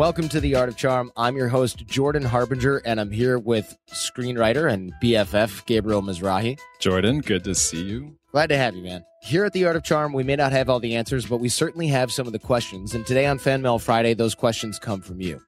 Welcome to The Art of Charm. I'm your host, Jordan Harbinger, and I'm here with screenwriter and BFF, Gabriel Mizrahi. Jordan, good to see you. Glad to have you, man. Here at The Art of Charm, we may not have all the answers, but we certainly have some of the questions. And today on Fan Mail Friday, those questions come from you.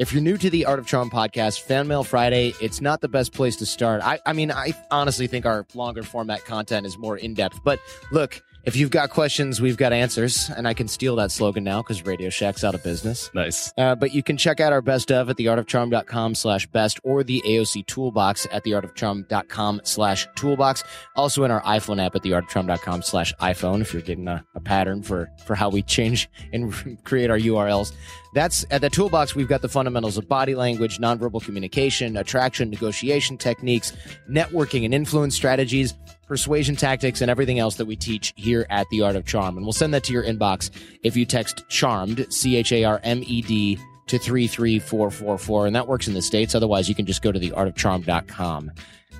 If you're new to the Art of Charm podcast, Fan Mail Friday, it's not the best place to start. I, I mean, I honestly think our longer format content is more in depth. But look, if you've got questions, we've got answers. And I can steal that slogan now because Radio Shack's out of business. Nice. Uh, but you can check out our best of at theartofcharm.com slash best or the AOC toolbox at theartofcharm.com slash toolbox. Also in our iPhone app at theartofcharm.com slash iPhone if you're getting a, a pattern for, for how we change and create our URLs. That's at the toolbox. We've got the fundamentals of body language, nonverbal communication, attraction, negotiation techniques, networking and influence strategies, persuasion tactics, and everything else that we teach here at the Art of Charm. And we'll send that to your inbox if you text charmed, C H A R M E D, to 33444. And that works in the States. Otherwise, you can just go to theartofcharm.com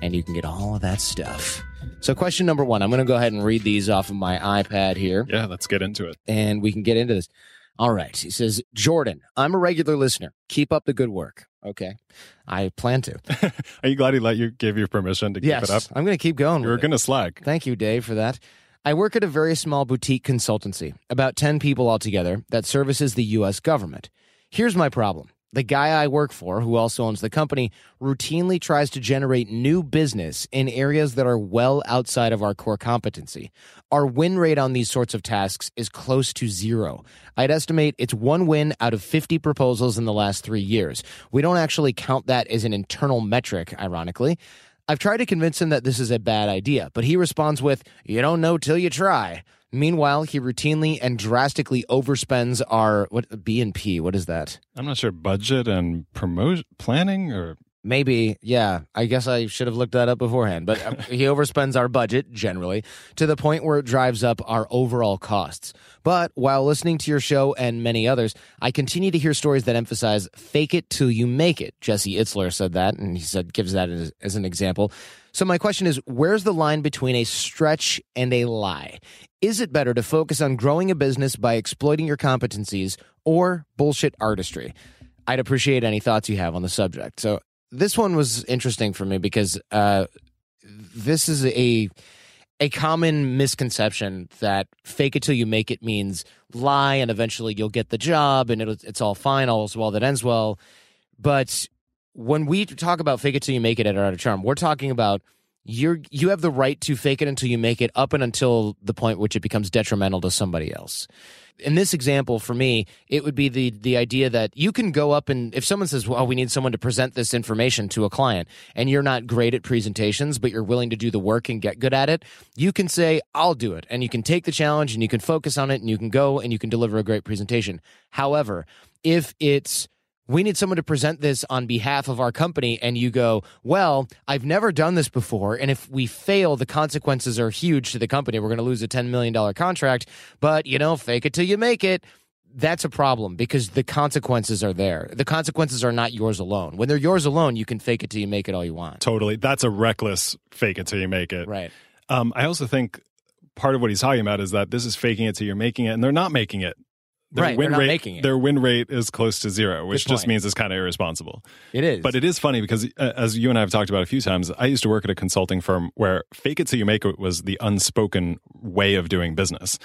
and you can get all of that stuff. So, question number one, I'm going to go ahead and read these off of my iPad here. Yeah, let's get into it. And we can get into this. All right. He says, Jordan, I'm a regular listener. Keep up the good work. Okay. I plan to. Are you glad he let you give you permission to keep it up? I'm going to keep going. You were going to slack. Thank you, Dave, for that. I work at a very small boutique consultancy, about 10 people altogether, that services the U.S. government. Here's my problem. The guy I work for, who also owns the company, routinely tries to generate new business in areas that are well outside of our core competency. Our win rate on these sorts of tasks is close to zero. I'd estimate it's one win out of 50 proposals in the last three years. We don't actually count that as an internal metric, ironically. I've tried to convince him that this is a bad idea, but he responds with, You don't know till you try. Meanwhile, he routinely and drastically overspends our what B and P. What is that? I'm not sure. Budget and promotion planning or Maybe, yeah. I guess I should have looked that up beforehand. But uh, he overspends our budget generally to the point where it drives up our overall costs. But while listening to your show and many others, I continue to hear stories that emphasize fake it till you make it. Jesse Itzler said that, and he said gives that as, as an example. So my question is, where's the line between a stretch and a lie? Is it better to focus on growing a business by exploiting your competencies or bullshit artistry? I'd appreciate any thoughts you have on the subject. So this one was interesting for me because uh, this is a a common misconception that fake it till you make it means lie and eventually you'll get the job and it's all fine, all's well that ends well. But when we talk about fake it till you make it at Art of Charm, we're talking about you're you have the right to fake it until you make it up and until the point which it becomes detrimental to somebody else. In this example for me it would be the the idea that you can go up and if someone says well we need someone to present this information to a client and you're not great at presentations but you're willing to do the work and get good at it you can say i'll do it. And you can take the challenge and you can focus on it and you can go and you can deliver a great presentation. However if it's we need someone to present this on behalf of our company. And you go well i've never done this before. And if we fail the consequences are huge to the company. We're going to lose a $10 million contract. But you know fake it till you make it. That's a problem because the consequences are there. The consequences are not yours alone. When they're yours alone you can fake it till you make it all you want. Totally. That's a reckless fake it till you make it. right. Um, I also think part of what he's talking about is that this is faking it till you're making it, and they're not making it. Their Right, win they're not rate making it. their win rate is close to zero, which just means it's kind of irresponsible. It is. But it is funny because, uh, as you and I have talked about a few times, I used to work at a consulting firm where fake it till you make it was the unspoken way of doing business.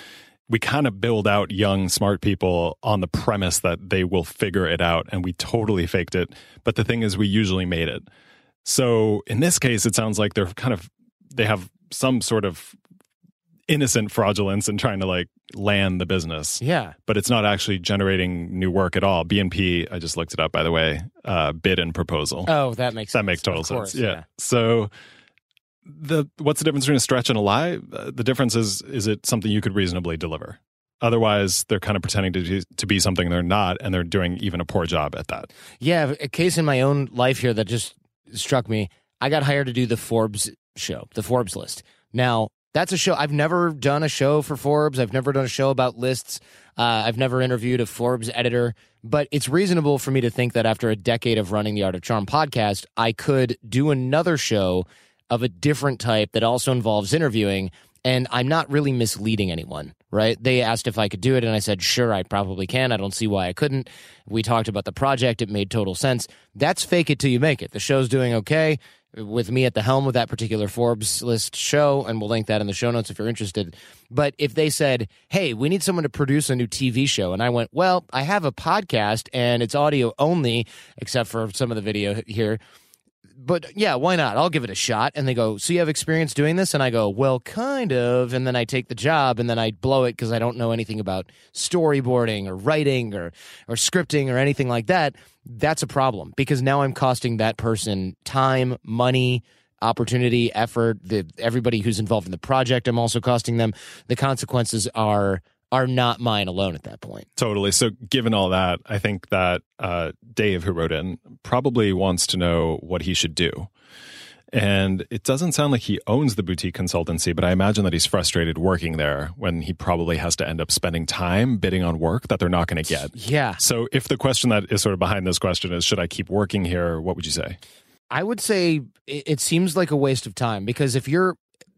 We kind of build out young, smart people on the premise that they will figure it out, and we totally faked it. But the thing is, we usually made it. So in this case, it sounds like they're kind of they have some sort of innocent fraudulence and trying to like land the business yeah. but it's not actually generating new work at all. BNP, I just looked it up by the way, uh, bid and proposal. Oh, that makes that sense. makes total course, sense. Yeah. So the what's the difference between a stretch and a lie? Uh, the difference is is it something you could reasonably deliver? Otherwise, they're kind of pretending to to be something they're not, and they're doing even a poor job at that. Yeah, a case in my own life here that just struck me. I got hired to do the Forbes show, the Forbes list. Now, that's a show I've never done a show for Forbes. I've never done a show about lists. Uh, I've never interviewed a Forbes editor, but it's reasonable for me to think that after a decade of running the Art of Charm podcast, I could do another show of a different type that also involves interviewing. And I'm not really misleading anyone, right? They asked if I could do it, and I said, sure, I probably can. I don't see why I couldn't. We talked about the project, it made total sense. That's fake it till you make it. The show's doing okay with me at the helm of that particular Forbes list show, and we'll link that in the show notes if you're interested. But if they said, hey, we need someone to produce a new TV show, and I went, well, I have a podcast and it's audio only, except for some of the video here but yeah, why not? I'll give it a shot. And they go, So you have experience doing this? And I go, Well, kind of. And then I take the job and then I blow it because I don't know anything about storyboarding or writing or, or scripting or anything like that. That's a problem because now I'm costing that person time, money, opportunity, effort. The, everybody who's involved in the project, I'm also costing them. The consequences are are not mine alone at that point. Totally. So, given all that, I think that uh, Dave, who wrote in, probably wants to know what he should do. And it doesn't sound like he owns the boutique consultancy, but I imagine that he's frustrated working there when he probably has to end up spending time bidding on work that they're not going to get. Yeah. So, if the question that is sort of behind this question is, should I keep working here? What would you say? I would say it, it seems like a waste of time because if you're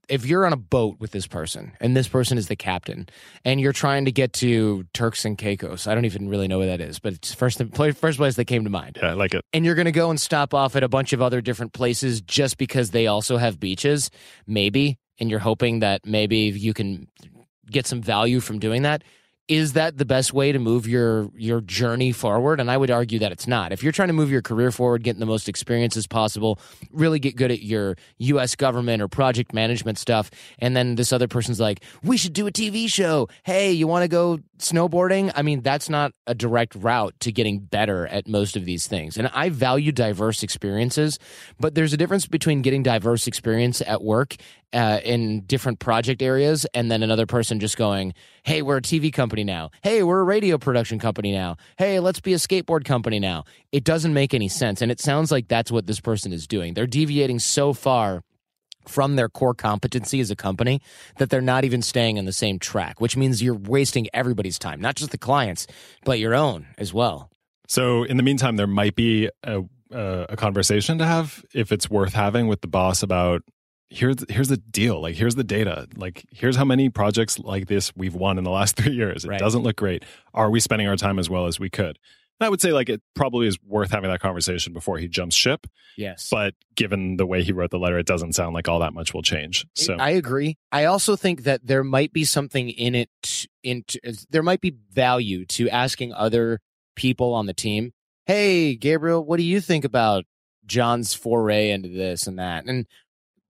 if you're on a boat with this person and this person is the captain and you're trying to get to Turks and Caicos, I don't even really know where that is, but it's first first place that came to mind. Yeah, I like it. And you're going to go and stop off at a bunch of other different places just because they also have beaches, maybe, and you're hoping that maybe you can get some value from doing that. Is that the best way to move your your journey forward? And I would argue that it's not. If you're trying to move your career forward, getting the most experiences possible, really get good at your US government or project management stuff, and then this other person's like, "We should do a TV show. Hey, you want to go snowboarding?" I mean, that's not a direct route to getting better at most of these things. And I value diverse experiences, but there's a difference between getting diverse experience at work uh, in different project areas, and then another person just going, "Hey, we're a TV company now. Hey, we're a radio production company now. Hey, let's be a skateboard company now." It doesn't make any sense, and it sounds like that's what this person is doing. They're deviating so far from their core competency as a company that they're not even staying on the same track, which means you're wasting everybody's time, not just the clients, but your own as well. So, in the meantime, there might be a, a, a conversation to have if it's worth having with the boss about here's here's the deal. Like here's the data. Like here's how many projects like this we've won in the last three years. It Right. doesn't look great. Are we spending our time as well as we could and i would say like it probably is worth having that conversation before he jumps ship Yes. but given the way he wrote the letter it doesn't sound like all that much will change so I agree. I also think that there might be something in it. In there might be value to asking other people on the team, "Hey, Gabriel, what do you think about John's foray into this and that?" And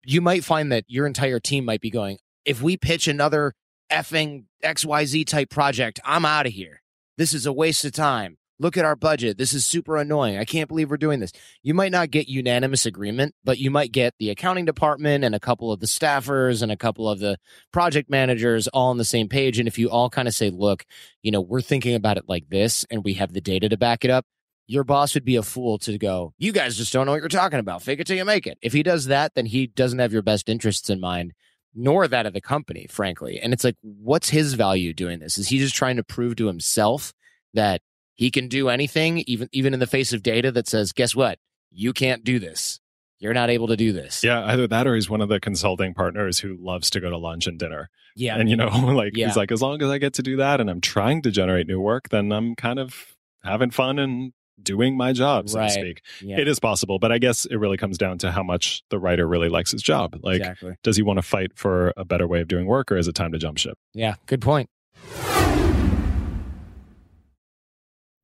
you might find that your entire team might be going, "If we pitch another effing XYZ type project, I'm out of here. This is a waste of time. Look at our budget. This is super annoying. I can't believe we're doing this." You might not get unanimous agreement, but you might get the accounting department and a couple of the staffers and a couple of the project managers all on the same page. And if you all kind of say, look, you know, we're thinking about it like this and we have the data to back it up, your boss would be a fool to go, you guys just don't know what you're talking about. Fake it till you make it. If he does that, then he doesn't have your best interests in mind, nor that of the company, frankly. And it's like, what's his value doing this? Is he just trying to prove to himself that he can do anything, even even in the face of data that says, guess what? You can't do this. you're not able to do this. Yeah, either that or he's one of the consulting partners who loves to go to lunch and dinner. Yeah. And you know, like Yeah. he's like, as long as I get to do that and I'm trying to generate new work, then I'm kind of having fun and doing my job, so Right. to speak. yeah. It is possible, but I guess it really comes down to how much the writer really likes his job. Like, exactly. does he want to fight for a better way of doing work or is it time to jump ship? Yeah. Good point.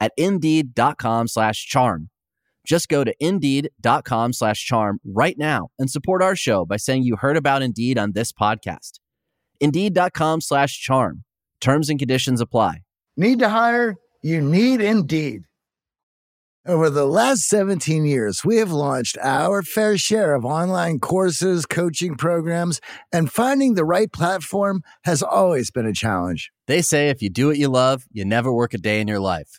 at indeed.com slash charm. Just go to indeed.com slash charm right now and support our show by saying you heard about Indeed on this podcast. Indeed.com slash charm. Terms and conditions apply. Need to hire? You need Indeed. Over the last 17 years, we have launched our fair share of online courses, coaching programs, and finding the right platform has always been a challenge. They say if you do what you love, you never work a day in your life.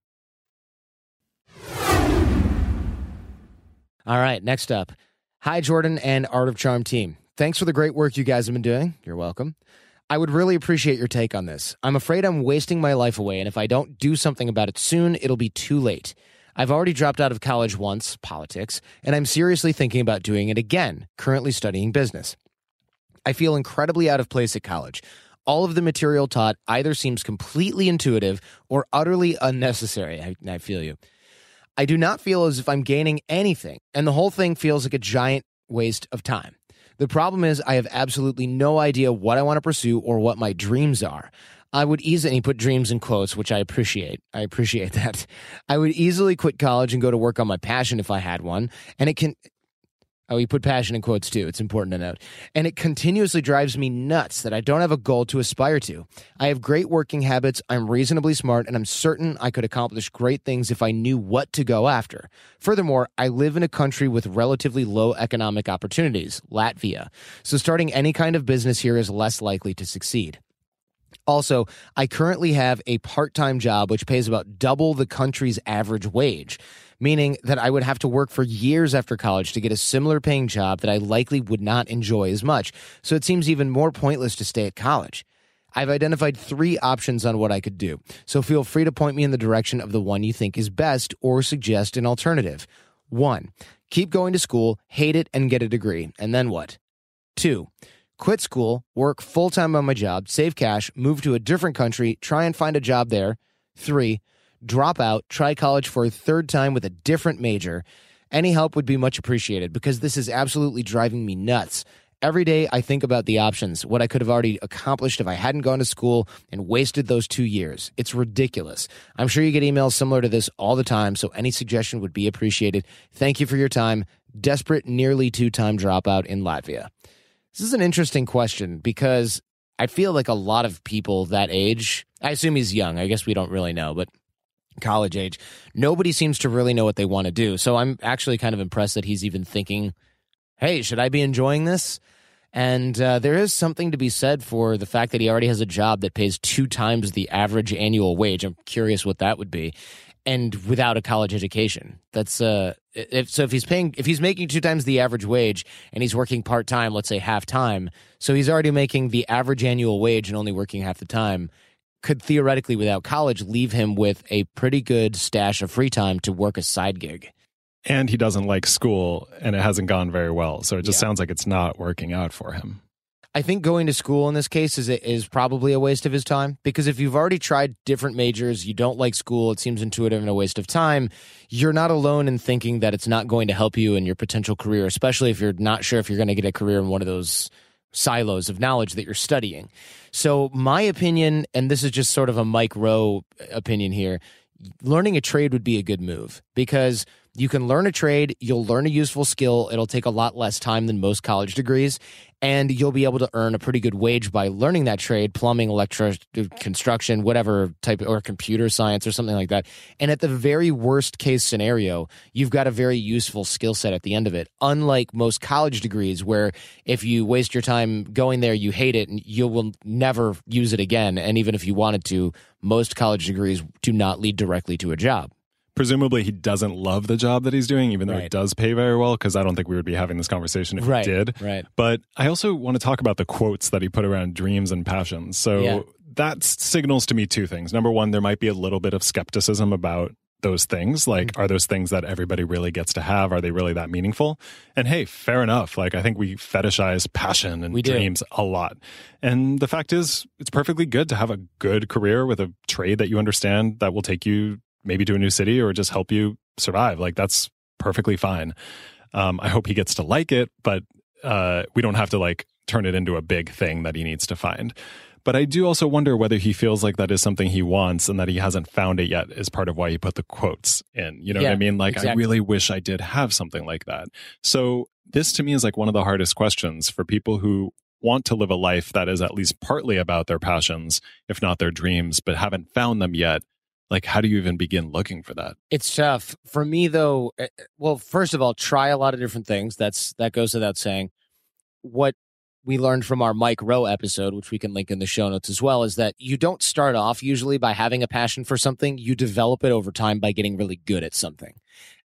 All right, next up. Hi, Jordan and Art of Charm team. Thanks for the great work you guys have been doing. You're welcome. I would really appreciate your take on this. I'm afraid I'm wasting my life away, and if I don't do something about it soon, it'll be too late. I've already dropped out of college once, politics, and I'm seriously thinking about doing it again, currently studying business. I feel incredibly out of place at college. All of the material taught either seems completely intuitive or utterly unnecessary. I, I feel you. I do not feel as if I'm gaining anything, and the whole thing feels like a giant waste of time. The problem is, I have absolutely no idea what I want to pursue or what my dreams are. I would easily put dreams in quotes, which I appreciate. I appreciate that. I would easily quit college and go to work on my passion if I had one. And it can, oh, you put passion in quotes too. It's important to note. And it continuously drives me nuts that I don't have a goal to aspire to. I have great working habits. I'm reasonably smart, and I'm certain I could accomplish great things if I knew what to go after. Furthermore, I live in a country with relatively low economic opportunities, Latvia. So starting any kind of business here is less likely to succeed. Also, I currently have a part time job which pays about double the country's average wage. Meaning that I would have to work for years after college to get a similar paying job that I likely would not enjoy as much. So it seems even more pointless to stay at college. I've identified three options on what I could do, so feel free to point me in the direction of the one you think is best or suggest an alternative. One, keep going to school, hate it, and get a degree. And then what? Two, quit school, work full time on my job, save cash, move to a different country, try and find a job there. Three, drop out, try college for a third time with a different major. Any help would be much appreciated because this is absolutely driving me nuts. Every day I think about the options, what I could have already accomplished if I hadn't gone to school and wasted those two years. It's ridiculous. I'm sure you get emails similar to this all the time, so any suggestion would be appreciated. Thank you for your time. Desperate, nearly two time dropout in Latvia. This is an interesting question because I feel like a lot of people that age, I assume he's young. I guess we don't really know, but college age, nobody seems to really know what they want to do. So I'm actually kind of impressed that he's even thinking, hey, should I be enjoying this? And uh, there is something to be said for the fact that he already has a job that pays two times the average annual wage. I'm curious what that would be, and without a college education. That's uh, if so. If he's paying, if he's making two times the average wage, and he's working part time, let's say half time, so he's already making the average annual wage and only working half the time. Could theoretically, without college, leave him with a pretty good stash of free time to work a side gig and he doesn't like school and it hasn't gone very well. So it just yeah. sounds like it's not working out for him. I think going to school in this case is is probably a waste of his time because if you've already tried different majors, you don't like school, it seems intuitive and a waste of time. You're not alone in thinking that it's not going to help you in your potential career, especially if you're not sure if you're going to get a career in one of those silos of knowledge that you're studying. So, my opinion, and this is just sort of a Mike Rowe opinion here, learning a trade would be a good move because you can learn a trade, you'll learn a useful skill. It'll take a lot less time than most college degrees, and you'll be able to earn a pretty good wage by learning that trade plumbing, electric, construction, whatever type, or computer science or something like that. And at the very worst case scenario, you've got a very useful skill set at the end of it. Unlike most college degrees, where if you waste your time going there, you hate it and you will never use it again. And even if you wanted to, most college degrees do not lead directly to a job presumably he doesn't love the job that he's doing, even though right. it does pay very well. Because I don't think we would be having this conversation if right. he did. Right. But I also want to talk about the quotes that he put around dreams and passions. So yeah. that signals to me two things. Number one, there might be a little bit of skepticism about those things like mm-hmm. are those things that everybody really gets to have are they really that meaningful and hey fair enough like i think we fetishize passion and we dreams do. a lot and the fact is it's perfectly good to have a good career with a trade that you understand that will take you maybe to a new city or just help you survive. Like that's perfectly fine. Um, I hope he gets to like it, but uh, we don't have to like turn it into a big thing that he needs to find. But I do also wonder whether he feels like that is something he wants and that he hasn't found it yet is part of why he put the quotes in. You know yeah, what I mean? Like, exactly. I really wish I did have something like that. So, this to me is like one of the hardest questions for people who want to live a life that is at least partly about their passions, if not their dreams, but haven't found them yet like how do you even begin looking for that? It's tough. For me though eh, eh, well first of all try a lot of different things. That's that goes without saying. What we learned from our mike rowe episode which we can link in the show notes as well is that you don't start off usually by having a passion for something. You develop it over time by getting really good at something.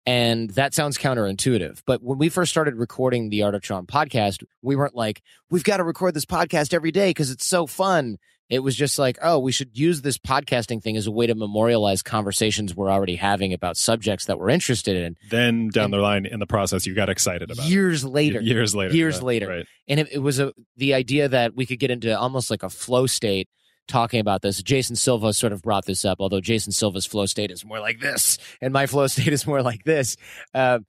And that sounds counterintuitive. But when we first started recording the Art of Charm podcast, we weren't like, we've got to record this podcast every day because it's so fun. It was just like, oh, we should use this podcasting thing as a way to memorialize conversations we're already having about subjects that we're interested in. Then down and the line in the process, you got excited about years it. later. Years later. Years yeah, later. Right. And it, it was a the idea that we could get into almost like a flow state talking about this. Jason Silva sort of brought this up, although Jason Silva's flow state is more like this, and my flow state is more like this. Uh,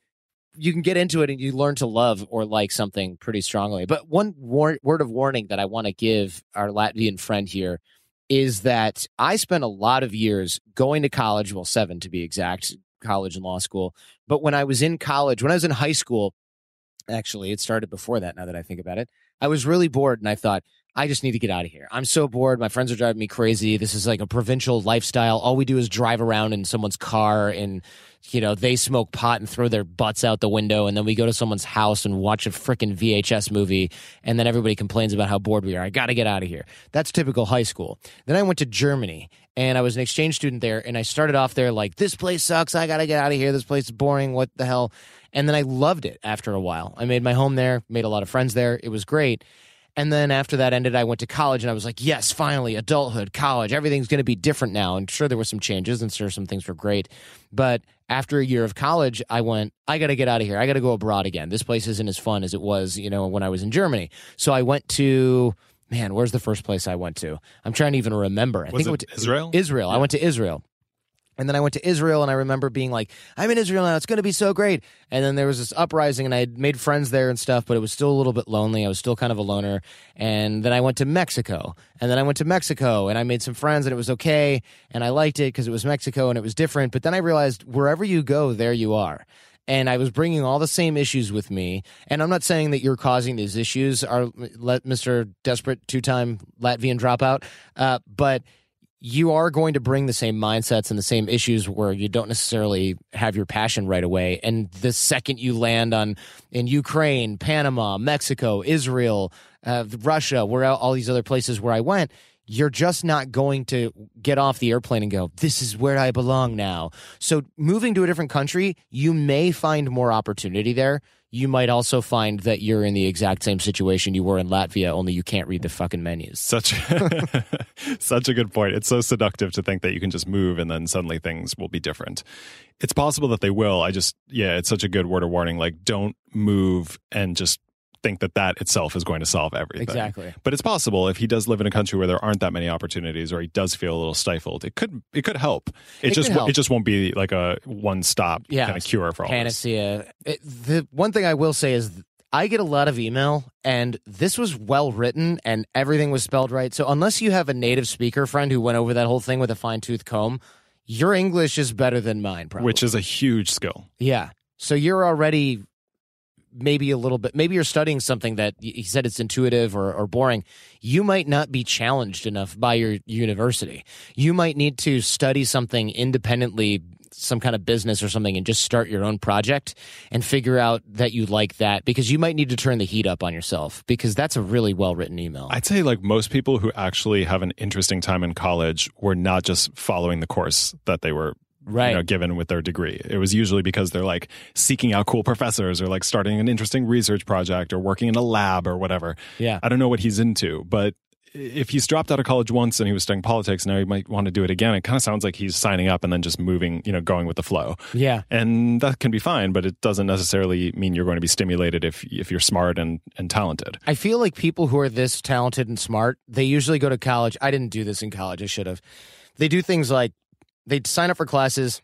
you can get into it and you learn to love or like something pretty strongly. But one war- word of warning that I want to give our Latvian friend here is that I spent a lot of years going to college, well, seven to be exact, college and law school. But when I was in college, when I was in high school, actually, it started before that now that I think about it, I was really bored and I thought, I just need to get out of here. I'm so bored. My friends are driving me crazy. This is like a provincial lifestyle. All we do is drive around in someone's car and, you know, they smoke pot and throw their butts out the window. And then we go to someone's house and watch a freaking VHS movie. And then everybody complains about how bored we are. I got to get out of here. That's typical high school. Then I went to Germany and I was an exchange student there. And I started off there like, this place sucks. I got to get out of here. This place is boring. What the hell? And then I loved it after a while. I made my home there, made a lot of friends there. It was great. And then after that ended, I went to college and I was like, yes, finally, adulthood, college, everything's going to be different now. And sure, there were some changes and sure, some things were great. But after a year of college, I went, I got to get out of here. I got to go abroad again. This place isn't as fun as it was, you know, when I was in Germany. So I went to, man, where's the first place I went to? I'm trying to even remember. I Was think it to Israel? Israel. I went to Israel. And then I went to Israel and I remember being like, I'm in Israel now. It's going to be so great. And then there was this uprising and I had made friends there and stuff, but it was still a little bit lonely. I was still kind of a loner. And then I went to Mexico. And then I went to Mexico and I made some friends and it was okay. And I liked it because it was Mexico and it was different. But then I realized wherever you go, there you are. And I was bringing all the same issues with me. And I'm not saying that you're causing these issues, our let Mr. Desperate two time Latvian dropout. Uh, but you are going to bring the same mindsets and the same issues where you don't necessarily have your passion right away. And the second you land on in Ukraine, Panama, Mexico, Israel, uh, Russia, where all these other places where I went, you're just not going to get off the airplane and go, this is where I belong now. So moving to a different country, you may find more opportunity there. You might also find that you're in the exact same situation you were in Latvia, only you can't read the fucking menus. Such such a good point. It's so seductive to think that you can just move and then suddenly things will be different. It's possible that they will. I just yeah, it's such a good word of warning. Like don't move and just think that that itself is going to solve everything. Exactly. But it's possible if he does live in a country where there aren't that many opportunities or he does feel a little stifled, it could it could help. It, It just help. it just won't be like a one stop Yeah, kind of cure for all this. panacea. It, the one thing I will say is I get a lot of email, and this was well written, and everything was spelled right. So unless you have a native speaker friend who went over that whole thing with a fine tooth comb, your English is better than mine. Probably, Which is a huge skill. yeah. So you're already maybe a little bit. Maybe you're studying something that he said it's intuitive or, or boring. You might not be challenged enough by your university. You might need to study something independently, some kind of business or something, and just start your own project and figure out that you like that because you might need to turn the heat up on yourself because that's a really well written email. I'd say like most people who actually have an interesting time in college were not just following the course that they were Right. you know, given with their degree. It was usually because they're like seeking out cool professors or like starting an interesting research project or working in a lab or whatever. Yeah. I don't know what he's into, but if he's dropped out of college once and he was studying politics, now he might want to do it again. It kind of sounds like he's signing up and then just moving, you know, going with the flow. yeah. And that can be fine, but it doesn't necessarily mean you're going to be stimulated if if you're smart and, and talented. I feel like people who are this talented and smart, they usually go to college. I didn't do this in college. I should have. They do things like they sign up for classes,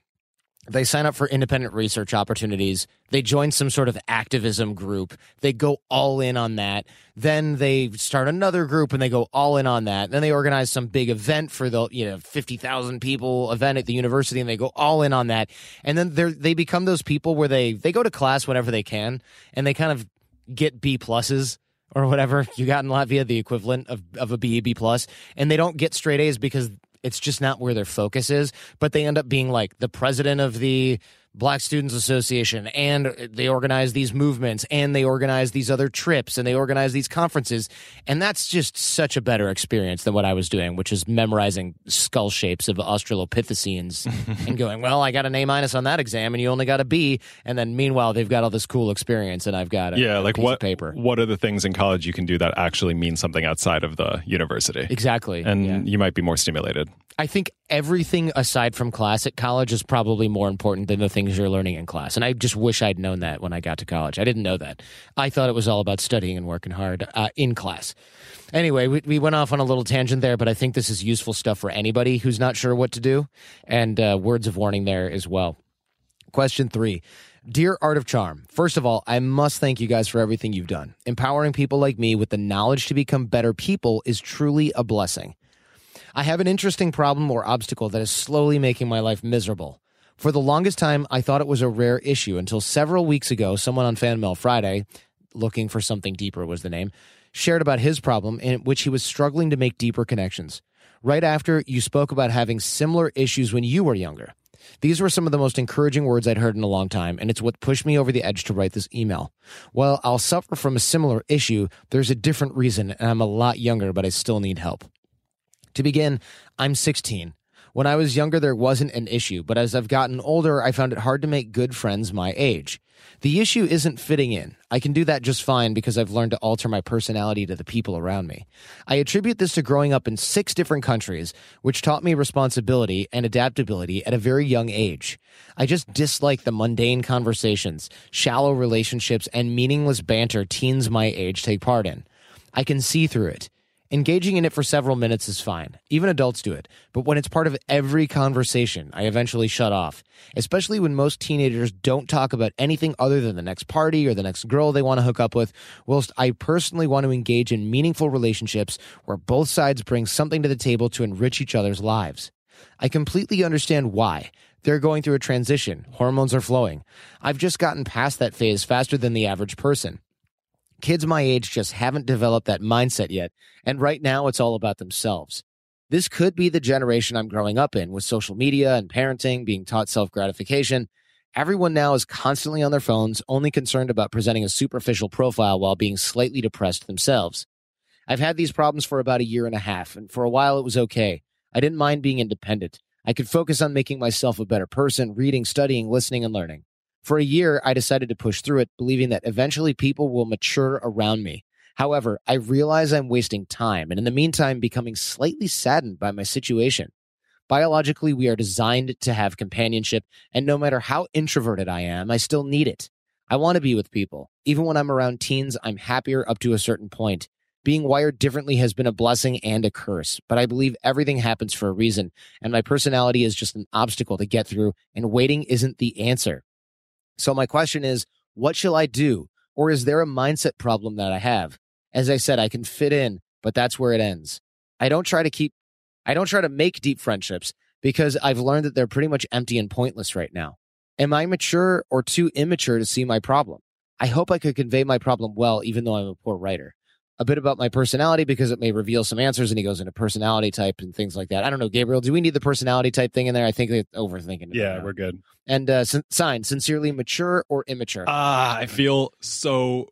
they sign up for independent research opportunities, they join some sort of activism group, they go all in on that. Then they start another group and they go all in on that. Then they organize some big event for the, you know, 50,000 people event at the university and they go all in on that. And then they they become those people where they they go to class whenever they can and they kind of get B pluses or whatever you got in Latvia, the equivalent of, of a B, B plus, and they don't get straight A's because it's just not where their focus is. But they end up being like the president of the Black Students Association, and they organize these movements, and they organize these other trips, and they organize these conferences, and that's just such a better experience than what I was doing, which is memorizing skull shapes of Australopithecines and going, well, I got an A minus on that exam, and you only got a B, and then meanwhile they've got all this cool experience, and I've got a, yeah, like piece what of paper. what are the things in college you can do that actually mean something outside of the university? Exactly. And Yeah. you might be more stimulated. I think everything aside from class at college is probably more important than the things you're learning in class. And I just wish I'd known that when I got to college. I didn't know that. I thought it was all about studying and working hard uh, in class. Anyway, we, we went off on a little tangent there, but I think this is useful stuff for anybody who's not sure what to do. And uh, words of warning there as well. Question three. Dear Art of Charm, first of all, I must thank you guys for everything you've done. Empowering people like me with the knowledge to become better people is truly a blessing. I have an interesting problem or obstacle that is slowly making my life miserable. For the longest time, I thought it was a rare issue until several weeks ago, someone on Fan Mail Friday, looking for something deeper was the name, shared about his problem in which he was struggling to make deeper connections. Right after, you spoke about having similar issues when you were younger. These were some of the most encouraging words I'd heard in a long time, and it's what pushed me over the edge to write this email. While I'll suffer from a similar issue, there's a different reason, and I'm a lot younger, but I still need help. To begin, I'm 16. When I was younger, there wasn't an issue, but as I've gotten older, I found it hard to make good friends my age. The issue isn't fitting in. I can do that just fine because I've learned to alter my personality to the people around me. I attribute this to growing up in six different countries, which taught me responsibility and adaptability at a very young age. I just dislike the mundane conversations, shallow relationships, and meaningless banter teens my age take part in. I can see through it. Engaging in it for several minutes is fine. Even adults do it. But when it's part of every conversation, I eventually shut off, especially when most teenagers don't talk about anything other than the next party or the next girl they want to hook up with, whilst I personally want to engage in meaningful relationships where both sides bring something to the table to enrich each other's lives. I completely understand why. They're going through a transition. Hormones are flowing. I've just gotten past that phase faster than the average person. Kids my age just haven't developed that mindset yet, and right now it's all about themselves. This could be the generation I'm growing up in with social media and parenting, being taught self gratification. Everyone now is constantly on their phones, only concerned about presenting a superficial profile while being slightly depressed themselves. I've had these problems for about a year and a half, and for a while it was okay. I didn't mind being independent. I could focus on making myself a better person, reading, studying, listening, and learning. For a year, I decided to push through it, believing that eventually people will mature around me. However, I realize I'm wasting time and in the meantime becoming slightly saddened by my situation. Biologically, we are designed to have companionship, and no matter how introverted I am, I still need it. I want to be with people. Even when I'm around teens, I'm happier up to a certain point. Being wired differently has been a blessing and a curse, but I believe everything happens for a reason, and my personality is just an obstacle to get through, and waiting isn't the answer. So my question is, what shall I do? Or is there a mindset problem that I have? As I said, I can fit in, but that's where it ends. I don't try to keep, I don't try to make deep friendships because I've learned that they're pretty much empty and pointless right now. Am I mature or too immature to see my problem? I hope I could convey my problem well, even though I'm a poor writer a bit about my personality because it may reveal some answers and he goes into personality type and things like that. I don't know, Gabriel, do we need the personality type thing in there? I think they're overthinking it. Yeah, we're good. And uh, sin- sign, sincerely mature or immature? Ah, I feel so.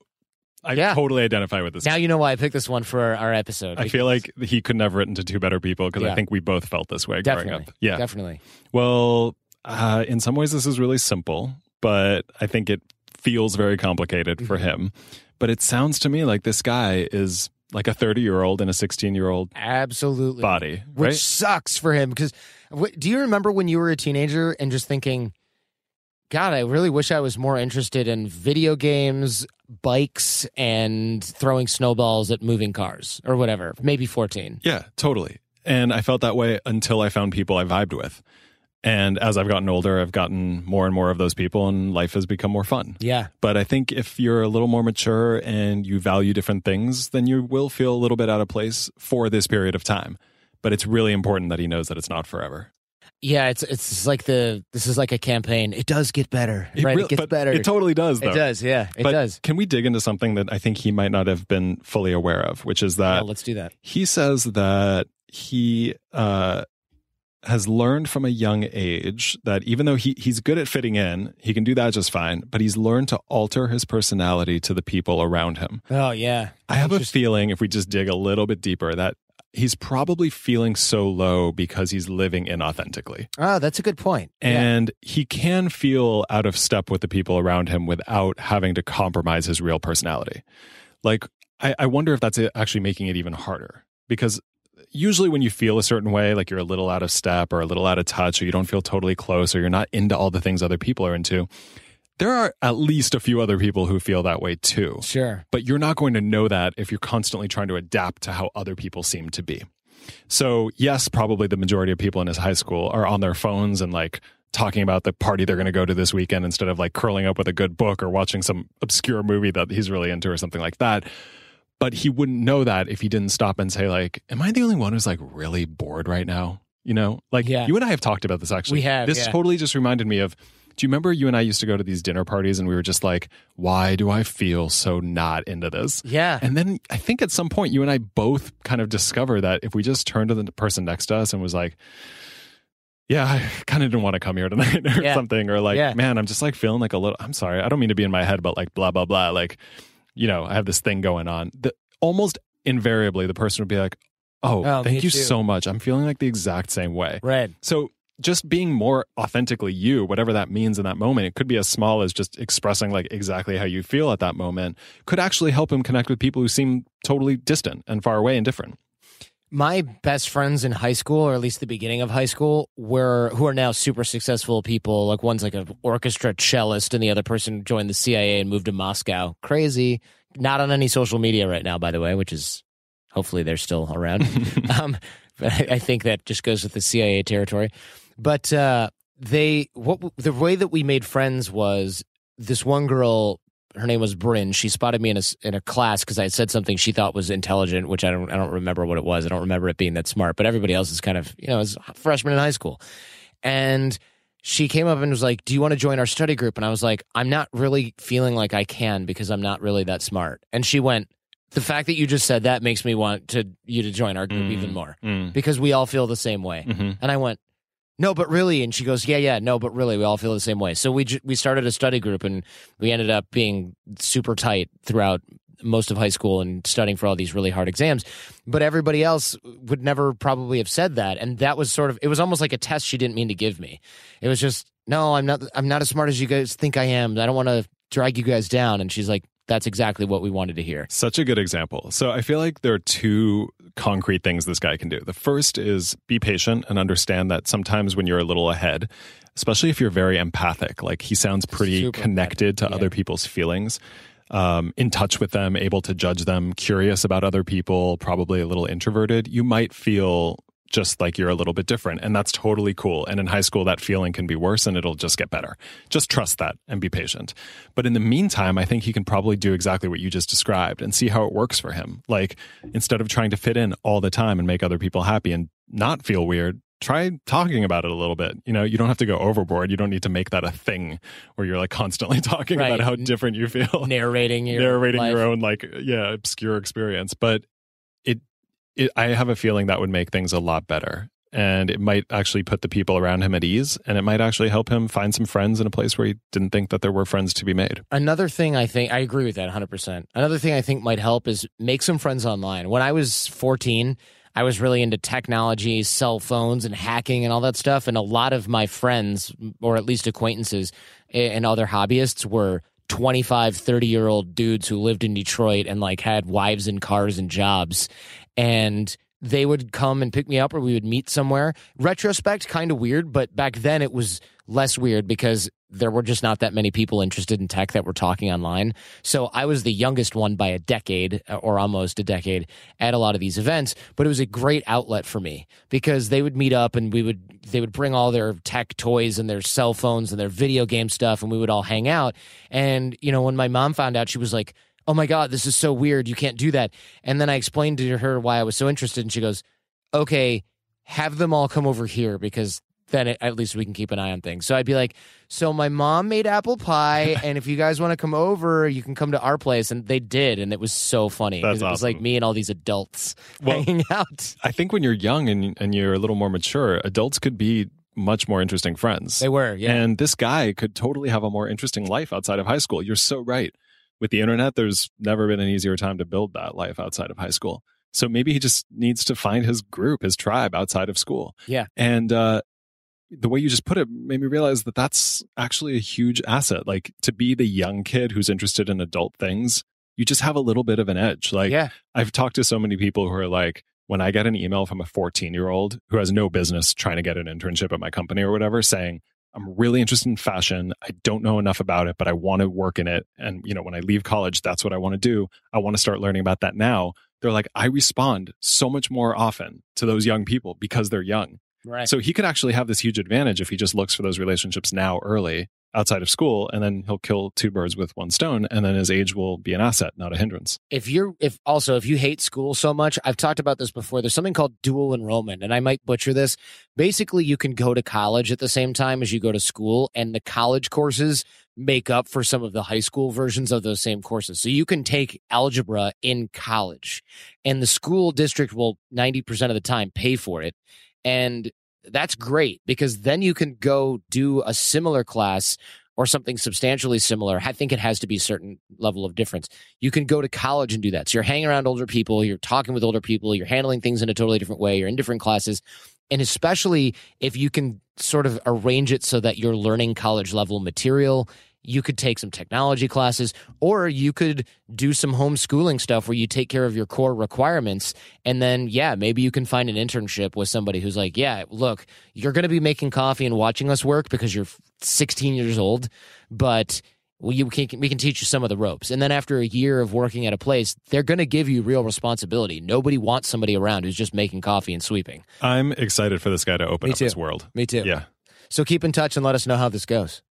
I Yeah. totally identify with this. now you know why I picked this one for our episode. I feel like he couldn't have written to two better people because Yeah. I think we both felt this way definitely, growing up. Yeah. definitely. Well, uh, in some ways, this is really simple, but I think it feels very complicated for Mhm. him. But it sounds to me like this guy is like a 30 year old in a 16 year old Absolutely. body, Which right? sucks for him because do you remember when you were a teenager and just thinking, God, I really wish I was more interested in video games, bikes, and throwing snowballs at moving cars or whatever. Maybe 14. Yeah, totally. And I felt that way until I found people I vibed with. And as I've gotten older, I've gotten more and more of those people, and life has become more fun. Yeah. But I think if you're a little more mature and you value different things, then you will feel a little bit out of place for this period of time. But it's really important that he knows that it's not forever. Yeah, it's it's like the this is like a campaign. It does get better, right? really- it gets better. It totally does, though. It does, yeah, it but does. Can we dig into something that I think he might not have been fully aware of, which is Yeah, that let's do that. he says that he uh, has learned from a young age that even though he, he's good at fitting in, he can do that just fine, but he's learned to alter his personality to the people around him. Oh yeah, I have a feeling if we just dig a little bit deeper that he's probably feeling so low because he's living inauthentically. Oh, that's a good point. Yeah. And he can feel out of step with the people around him without having to compromise his real personality. Like, I, I wonder if that's actually making it even harder because usually when you feel a certain way, like you're a little out of step or a little out of touch, or you don't feel totally close, or you're not into all the things other people are into, there are at least a few other people who feel that way too. Sure. But you're not going to know that if you're constantly trying to adapt to how other people seem to be. So, yes, probably the majority of people in his high school are on their phones and like talking about the party they're going to go to this weekend instead of like curling up with a good book or watching some obscure movie that he's really into or something like that. But he wouldn't know that if he didn't stop and say like, "Am I the only one who's like really bored right now?" You know, like Yeah. you and I have talked about this actually. We have, This yeah. totally just reminded me of Do you remember you and I used to go to these dinner parties and we were just like, why do I feel so not into this? Yeah. And then I think at some point you and I both kind of discover that if we just turned to the person next to us and was like, yeah, I kind of didn't want to come here tonight or Yeah. something, or like, Yeah. man, I'm just like feeling like a little, I'm sorry, I don't mean to be in my head, but like blah, blah, blah. Like, you know, I have this thing going on. The, almost invariably, the person would be like, oh, Oh, thank you too. so much. I'm feeling like the exact same way. Right. So just being more authentically you, whatever that means in that moment, it could be as small as just expressing like exactly how you feel at that moment, could actually help him connect with people who seem totally distant and far away and different. My best friends in high school, or at least the beginning of high school, were who are now super successful people. Like one's like an orchestra cellist, and the other person joined the CIA and moved to Moscow. Crazy. Not on any social media right now, by the way, which is hopefully they're still around. um, but I, I think that just goes with the CIA territory. But uh, they, what the way that we made friends was this one girl her name was Bryn. She spotted me in a in a class because I had said something she thought was intelligent, which I don't I don't remember what it was. I don't remember it being that smart. But everybody else is kind of you know is a freshman in high school, and she came up and was like, "Do you want to join our study group?" And I was like, "I'm not really feeling like I can because I'm not really that smart." And she went, "The fact that you just said that makes me want to you to join our group Mm. even more Mm. because we all feel the same way." Mhm. And I went, no, but really, and she goes, yeah, yeah, no, but really, we all feel the same way. So we ju- we started a study group, and we ended up being super tight throughout most of high school and studying for all these really hard exams. But everybody else would never probably have said that, and that was sort of it was almost like a test she didn't mean to give me. It was just, no, I'm not, I'm not as smart as you guys think I am. I don't want to drag you guys down. And she's like, that's exactly what we wanted to hear. Such a good example. So I feel like there are two concrete things this guy can do. The first is be patient and understand that sometimes when you're a little ahead, especially if you're very empathic, like he sounds pretty Super connected to yeah. other people's feelings, um, in touch with them, able to judge them, curious about other people, probably a little introverted, you might feel just like you're a little bit different. And that's totally cool. And in high school, that feeling can be worse and it'll just get better. Just trust that and be patient. But in the meantime, I think he can probably do exactly what you just described and see how it works for him. Like instead of trying to fit in all the time and make other people happy and not feel weird, try talking about it a little bit. You know, you don't have to go overboard. You don't need to make that a thing where you're like constantly talking Right. about how different you feel Narrating your narrating life. your own like yeah obscure experience but it i have a feeling that would make things a lot better and it might actually put the people around him at ease and it might actually help him find some friends in a place where he didn't think that there were friends to be made Another thing I think I agree with that 100%. Another thing I think might help is make some friends online. When I was 14, I was really into technology, cell phones and hacking and all that stuff and a lot of my friends or at least acquaintances and other hobbyists were 25, 30-year-old dudes who lived in Detroit and like had wives and cars and jobs and they would come and pick me up or we would meet somewhere. Retrospect, kind of weird, but back then it was less weird because there were just not that many people interested in tech that were talking online. So I was the youngest one by a decade uh, or almost a decade at a lot of these events, but it was a great outlet for me because they would meet up and we would they would bring all their tech toys and their cell phones and their video game stuff and we would all hang out. And you know, when my mom found out, she was like, "Oh my god, this is so weird. You can't do that." And then I explained to her why I was so interested and she goes, "Okay, have them all come over here because then it, at least we can keep an eye on things. So I'd be like, so my mom made apple pie, and if you guys want to come over, you can come to our place. And they did, and it was so funny. 'cause That's it was like me and all these adults Well- hanging out. i think when you're young and, and you're a little more mature adults could be much more interesting friends They were, yeah. And this guy could totally have a more interesting life outside of high school. You're so right. With the internet, there's never been an easier time to build that life outside of high school. So maybe he just needs to find his group, his tribe outside of school. Yeah. And uh, the way you just put it made me realize that that's actually a huge asset. Like to be the young kid who's interested in adult things, you just have a little bit of an edge. Like yeah, I've talked to so many people who are like, when I get an email from a 14 year old who has no business trying to get an internship at my company or whatever, saying, I'm really interested in fashion. I don't know enough about it, but I want to work in it. And, you know, when I leave college, that's what I want to do. I want to start learning about that now. They're like, I respond so much more often to those young people because they're young. Right. So he could actually have this huge advantage if he just looks for those relationships now early outside of school and then he'll kill two birds with one stone and then his age will be an asset not a hindrance. If you're if also if you hate school so much i've talked about this before there's something called dual enrollment and i might butcher this. Basically you can go to college at the same time as you go to school and the college courses make up for some of the high school versions of those same courses. So you can take algebra in college and the school district will 90% of the time pay for it and that's great because then you can go do a similar class or something substantially similar. I think it has to be a certain level of difference. You can go to college and do that. So you're hanging around older people, you're talking with older people, you're handling things in a totally different way, you're in different classes. And especially if you can sort of arrange it so that you're learning college level material you could take some technology classes or you could do some homeschooling stuff where you take care of your core requirements and then yeah maybe you can find an internship with somebody who's like yeah look you're going to be making coffee and watching us work because you're 16 years old but we can, we can teach you some of the ropes. And then after a year of working at a place, they're going to give you real responsibility. Nobody wants somebody around who's just making coffee and sweeping. I'm excited for this guy to open Me up too. his world. Me too. Yeah. So keep in touch and let us know how this goes.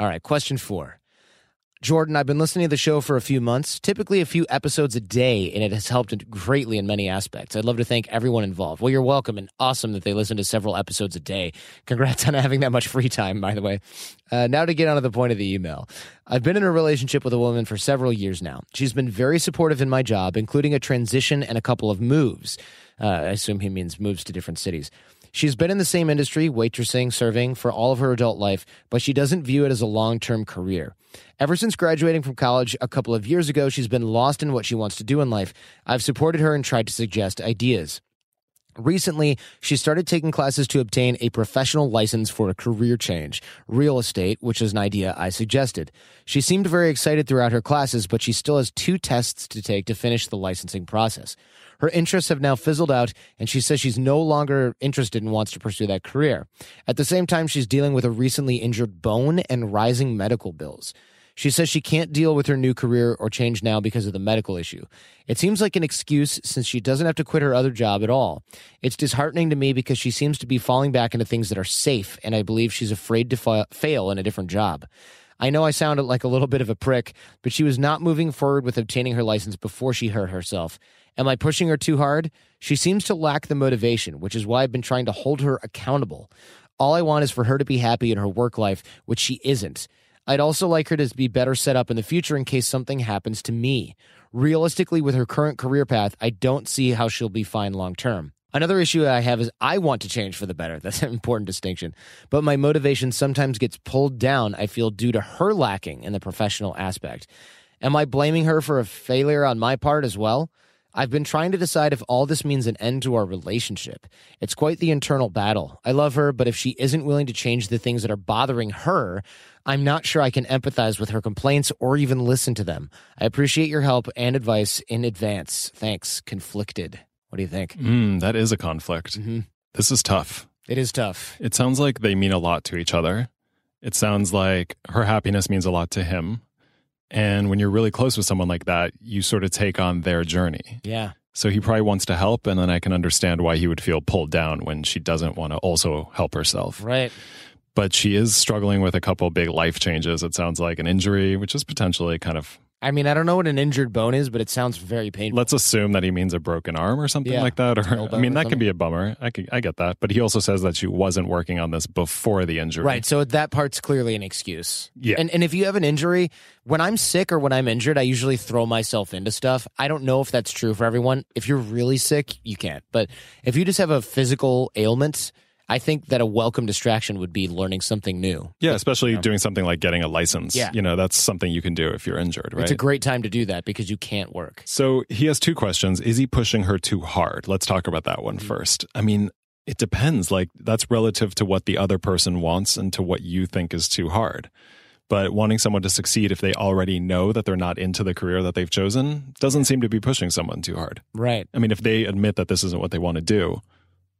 All right, question four. Jordan, I've been listening to the show for a few months, typically a few episodes a day, and it has helped greatly in many aspects. I'd love to thank everyone involved. Well, you're welcome and awesome that they listen to several episodes a day. Congrats on having that much free time, by the way. Uh, now to get on to the point of the email. I've been in a relationship with a woman for several years now. She's been very supportive in my job, including a transition and a couple of moves. Uh, I assume he means moves to different cities. She's been in the same industry, waitressing, serving, for all of her adult life, but she doesn't view it as a long term career. Ever since graduating from college a couple of years ago, she's been lost in what she wants to do in life. I've supported her and tried to suggest ideas. Recently, she started taking classes to obtain a professional license for a career change, real estate, which is an idea I suggested. She seemed very excited throughout her classes, but she still has two tests to take to finish the licensing process. Her interests have now fizzled out, and she says she's no longer interested and wants to pursue that career. At the same time, she's dealing with a recently injured bone and rising medical bills. She says she can't deal with her new career or change now because of the medical issue. It seems like an excuse since she doesn't have to quit her other job at all. It's disheartening to me because she seems to be falling back into things that are safe, and I believe she's afraid to fa- fail in a different job. I know I sounded like a little bit of a prick, but she was not moving forward with obtaining her license before she hurt herself. Am I pushing her too hard? She seems to lack the motivation, which is why I've been trying to hold her accountable. All I want is for her to be happy in her work life, which she isn't. I'd also like her to be better set up in the future in case something happens to me. Realistically, with her current career path, I don't see how she'll be fine long term. Another issue I have is I want to change for the better. That's an important distinction. But my motivation sometimes gets pulled down, I feel, due to her lacking in the professional aspect. Am I blaming her for a failure on my part as well? I've been trying to decide if all this means an end to our relationship. It's quite the internal battle. I love her, but if she isn't willing to change the things that are bothering her, I'm not sure I can empathize with her complaints or even listen to them. I appreciate your help and advice in advance. Thanks. Conflicted. What do you think? Mm, that is a conflict. Mhm. This is tough. It is tough. It sounds like they mean a lot to each other. It sounds like her happiness means a lot to him. And when you're really close with someone like that, you sort of take on their journey. Yeah. So he probably wants to help, and then I can understand why he would feel pulled down when she doesn't want to also help herself. Right. But she is struggling with a couple big life changes. It sounds like an injury, which is potentially kind of. I mean, I don't know what an injured bone is, but it sounds very painful. Let's assume that he means a broken arm or something Yeah. like that. Or I mean, or that can be a bummer. I I get that. But he also says that she wasn't working on this before the injury. Right. So that part's clearly an excuse. Yeah. And and if you have an injury, when I'm sick or when I'm injured, I usually throw myself into stuff. I don't know if that's true for everyone. If you're really sick, you can't. But if you just have a physical ailment, I think that a welcome distraction would be learning something new. Yeah, especially doing something like getting a license. Yeah. You know, that's something you can do if you're injured, right? It's a great time to do that because you can't work. So he has two questions. Is he pushing her too hard? Let's talk about that one Mm-hmm. first. I mean, it depends. Like, that's relative to what the other person wants and to what you think is too hard. But wanting someone to succeed if they already know that they're not into the career that they've chosen doesn't seem to be pushing someone too hard. Right. I mean, if they admit that this isn't what they want to do,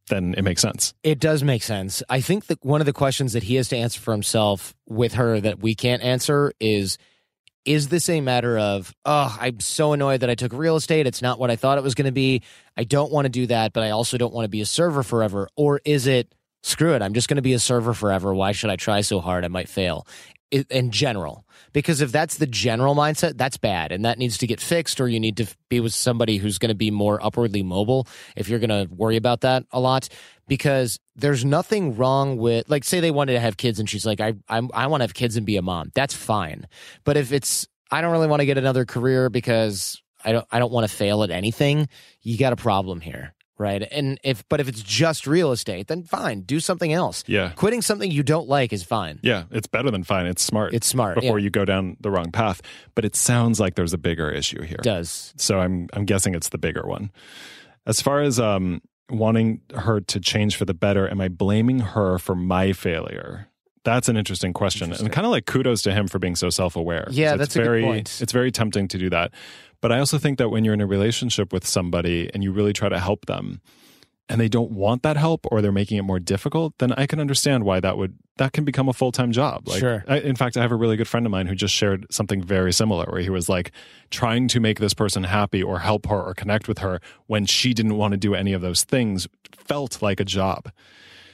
then it makes sense. It does make sense. I think that one of the questions that he has to answer for himself with her that we can't answer is is this a matter of, oh, I'm so annoyed that I took real estate. It's not what I thought it was going to be. I don't want to do that, but I also don't want to be a server forever. Or is it, screw it, I'm just going to be a server forever. Why should I try so hard? I might fail in general. Because if that's the general mindset, that's bad and that needs to get fixed, or you need to be with somebody who's going to be more upwardly mobile if you're going to worry about that a lot. Because there's nothing wrong with, like, say they wanted to have kids and she's like, I, I, I want to have kids and be a mom. That's fine. But if it's, I don't really want to get another career because I don't, I don't want to fail at anything, you got a problem here right? And if but if it's just real estate, then fine, do something else. Yeah. Quitting something you don't like is fine. Yeah, it's better than fine. It's smart. It's smart before yeah. you go down the wrong path. But it sounds like there's a bigger issue here. It does. So I'm I'm guessing it's the bigger one. As far as um wanting her to change for the better, am I blaming her for my failure? That's an interesting question, interesting. and kind of like kudos to him for being so self-aware. Yeah, that's very, a good point. It's very tempting to do that, but I also think that when you're in a relationship with somebody and you really try to help them, and they don't want that help or they're making it more difficult, then I can understand why that would that can become a full time job. Like, sure. I, in fact, I have a really good friend of mine who just shared something very similar, where he was like trying to make this person happy or help her or connect with her when she didn't want to do any of those things felt like a job.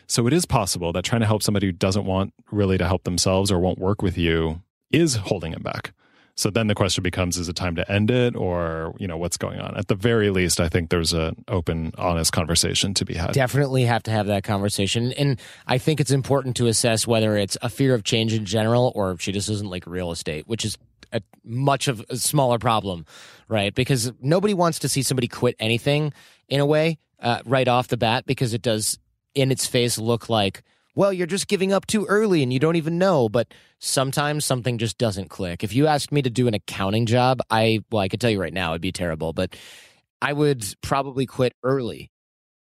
So it is possible that trying to help somebody who doesn't want really to help themselves or won't work with you is holding him back. So then the question becomes: Is it time to end it, or you know what's going on? At the very least, I think there's an open, honest conversation to be had. Definitely have to have that conversation, and I think it's important to assess whether it's a fear of change in general, or she just doesn't like real estate, which is a much of a smaller problem, right? Because nobody wants to see somebody quit anything in a way uh, right off the bat, because it does in its face look like well, you're just giving up too early and you don't even know. But sometimes something just doesn't click. If you asked me to do an accounting job, I, well, I could tell you right now it'd be terrible, but I would probably quit early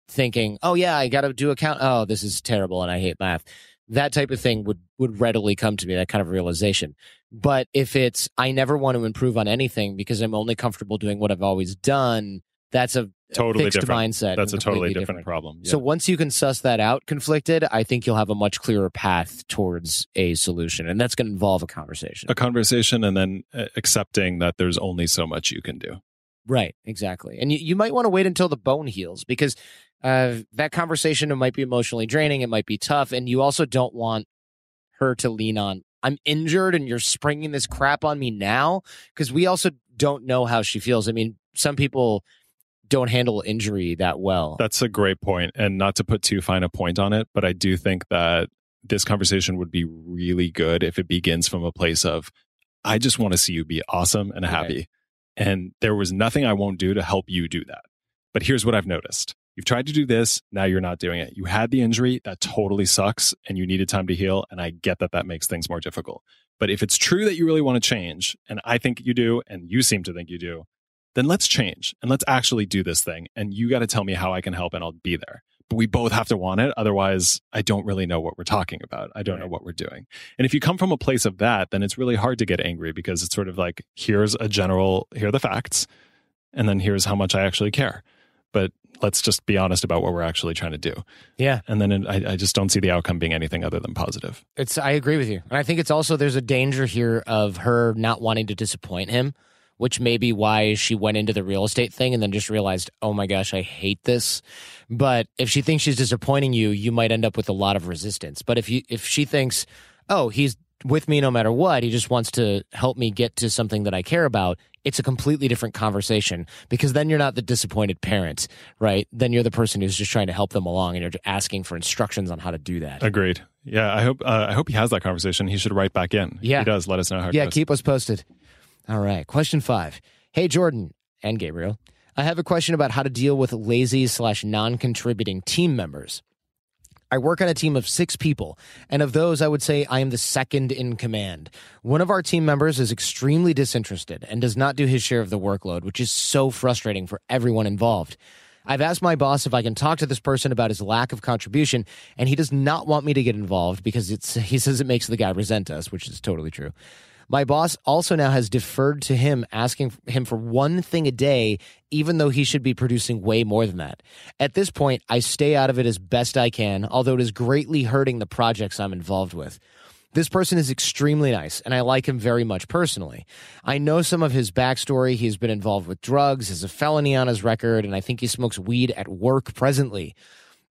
thinking, oh, yeah, I got to do account. Oh, this is terrible and I hate math. That type of thing would, would readily come to me, that kind of realization. But if it's, I never want to improve on anything because I'm only comfortable doing what I've always done, that's a totally fixed different mindset. That's a totally different, different. problem. Yeah. So once you can suss that out, conflicted, I think you'll have a much clearer path towards a solution, and that's going to involve a conversation. A conversation, and then uh, accepting that there's only so much you can do. Right, exactly. And you, you might want to wait until the bone heals because uh, that conversation it might be emotionally draining, it might be tough, and you also don't want her to lean on. I'm injured, and you're springing this crap on me now because we also don't know how she feels. I mean, some people don't handle injury that well. That's a great point. And not to put too fine a point on it, but I do think that this conversation would be really good if it begins from a place of, I just want to see you be awesome and happy. And there was nothing I won't do to help you do that. But here's what I've noticed. You've tried to do this. Now you're not doing it. You had the injury. That totally sucks. And you needed time to heal. And I get that that makes things more difficult. But if it's true that you really want to change, and I think you do, and you seem to think you do, then let's change and let's actually do this thing. And you got to tell me how I can help and I'll be there. But we both have to want it. Otherwise, I don't really know what we're talking about. I don't right. know what we're doing. And if you come from a place of that, then it's really hard to get angry because it's sort of like, here's a general, here are the facts, and then here's how much I actually care. But let's just be honest about what we're actually trying to do. Yeah. And then it, I, I just don't see the outcome being anything other than positive. It's, I agree with you. And I think it's also, there's a danger here of her not wanting to disappoint him which may be why she went into the real estate thing and then just realized, oh my gosh, I hate this. But if she thinks she's disappointing you, you might end up with a lot of resistance. But if you if she thinks, oh, he's with me no matter what, he just wants to help me get to something that I care about, it's a completely different conversation because then you're not the disappointed parent, right? Then you're the person who's just trying to help them along and you're asking for instructions on how to do that. Agreed. Yeah, I hope uh, I hope he has that conversation. He should write back in. Yeah, he does. Let us know how. yeah, keep us posted. All right. Question five. Hey, Jordan and Gabriel. I have a question about how to deal with lazy slash non contributing team members. I work on a team of six people, and of those, I would say I am the second in command. One of our team members is extremely disinterested and does not do his share of the workload, which is so frustrating for everyone involved. I've asked my boss if I can talk to this person about his lack of contribution, and he does not want me to get involved because it's, he says it makes the guy resent us, which is totally true. My boss also now has deferred to him, asking him for one thing a day, even though he should be producing way more than that. At this point, I stay out of it as best I can, although it is greatly hurting the projects I'm involved with. This person is extremely nice, and I like him very much personally. I know some of his backstory. He's been involved with drugs, has a felony on his record, and I think he smokes weed at work presently.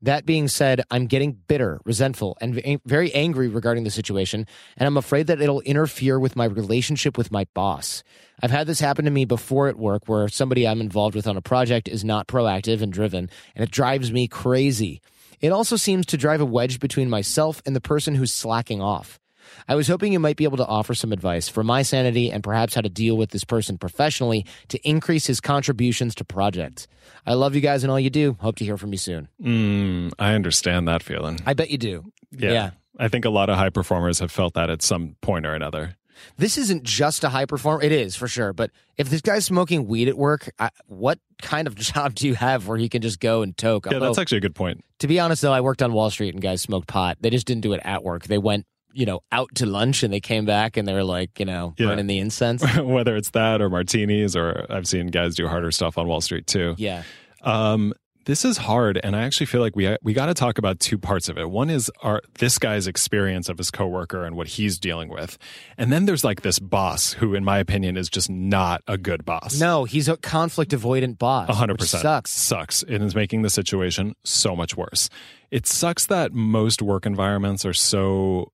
That being said, I'm getting bitter, resentful, and very angry regarding the situation, and I'm afraid that it'll interfere with my relationship with my boss. I've had this happen to me before at work where somebody I'm involved with on a project is not proactive and driven, and it drives me crazy. It also seems to drive a wedge between myself and the person who's slacking off. I was hoping you might be able to offer some advice for my sanity and perhaps how to deal with this person professionally to increase his contributions to projects. I love you guys and all you do. Hope to hear from you soon. Mm, I understand that feeling. I bet you do. Yeah. yeah. I think a lot of high performers have felt that at some point or another. This isn't just a high performer. It is for sure. But if this guy's smoking weed at work, I, what kind of job do you have where he can just go and toke? Yeah, that's actually a good point. To be honest, though, I worked on Wall Street and guys smoked pot. They just didn't do it at work. They went you know, out to lunch and they came back and they were like, you know, yeah. burning the incense. Whether it's that or martinis, or I've seen guys do harder stuff on Wall Street too. Yeah. Um, this is hard, and I actually feel like we we got to talk about two parts of it. One is our this guy's experience of his coworker and what he's dealing with, and then there's like this boss who, in my opinion, is just not a good boss. No, he's a conflict avoidant boss. hundred percent sucks. Sucks. It is making the situation so much worse. It sucks that most work environments are so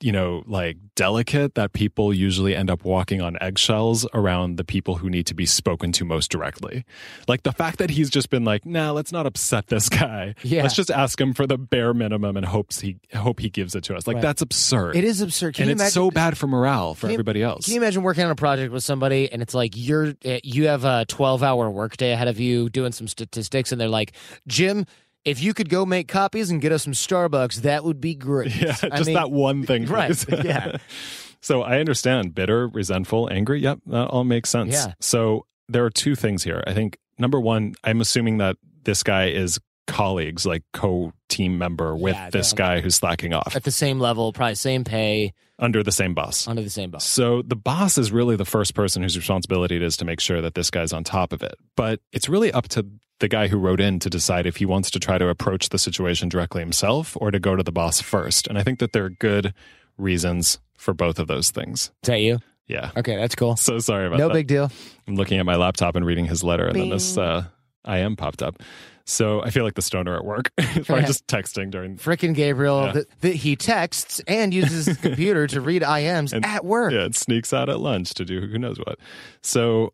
you know, like delicate that people usually end up walking on eggshells around the people who need to be spoken to most directly. Like the fact that he's just been like, nah, let's not upset this guy. Yeah. Let's just ask him for the bare minimum and hopes he hope he gives it to us. Like right. that's absurd. It is absurd. Can and it's imagine, so bad for morale for you, everybody else. Can you imagine working on a project with somebody and it's like you're eh, you have a 12 hour workday ahead of you doing some statistics and they're like, Jim, if you could go make copies and get us some Starbucks, that would be great. Yeah, just I mean, that one thing. Right. Yeah. so I understand bitter, resentful, angry. Yep, that all makes sense. Yeah. So there are two things here. I think number one, I'm assuming that this guy is colleagues, like co team member with yeah, this guy who's slacking off. At the same level, probably same pay. Under the same boss. Under the same boss. So the boss is really the first person whose responsibility it is to make sure that this guy's on top of it. But it's really up to the guy who wrote in to decide if he wants to try to approach the situation directly himself or to go to the boss first. And I think that there are good reasons for both of those things. Is that you? Yeah. Okay, that's cool. So sorry about no that. No big deal. I'm looking at my laptop and reading his letter, and Bing. then this uh, IM popped up. So I feel like the stoner at work. Probably just texting during. Frickin' Gabriel. Yeah. The, the, he texts and uses his computer to read IMs and, at work. Yeah, it sneaks out at lunch to do who knows what. So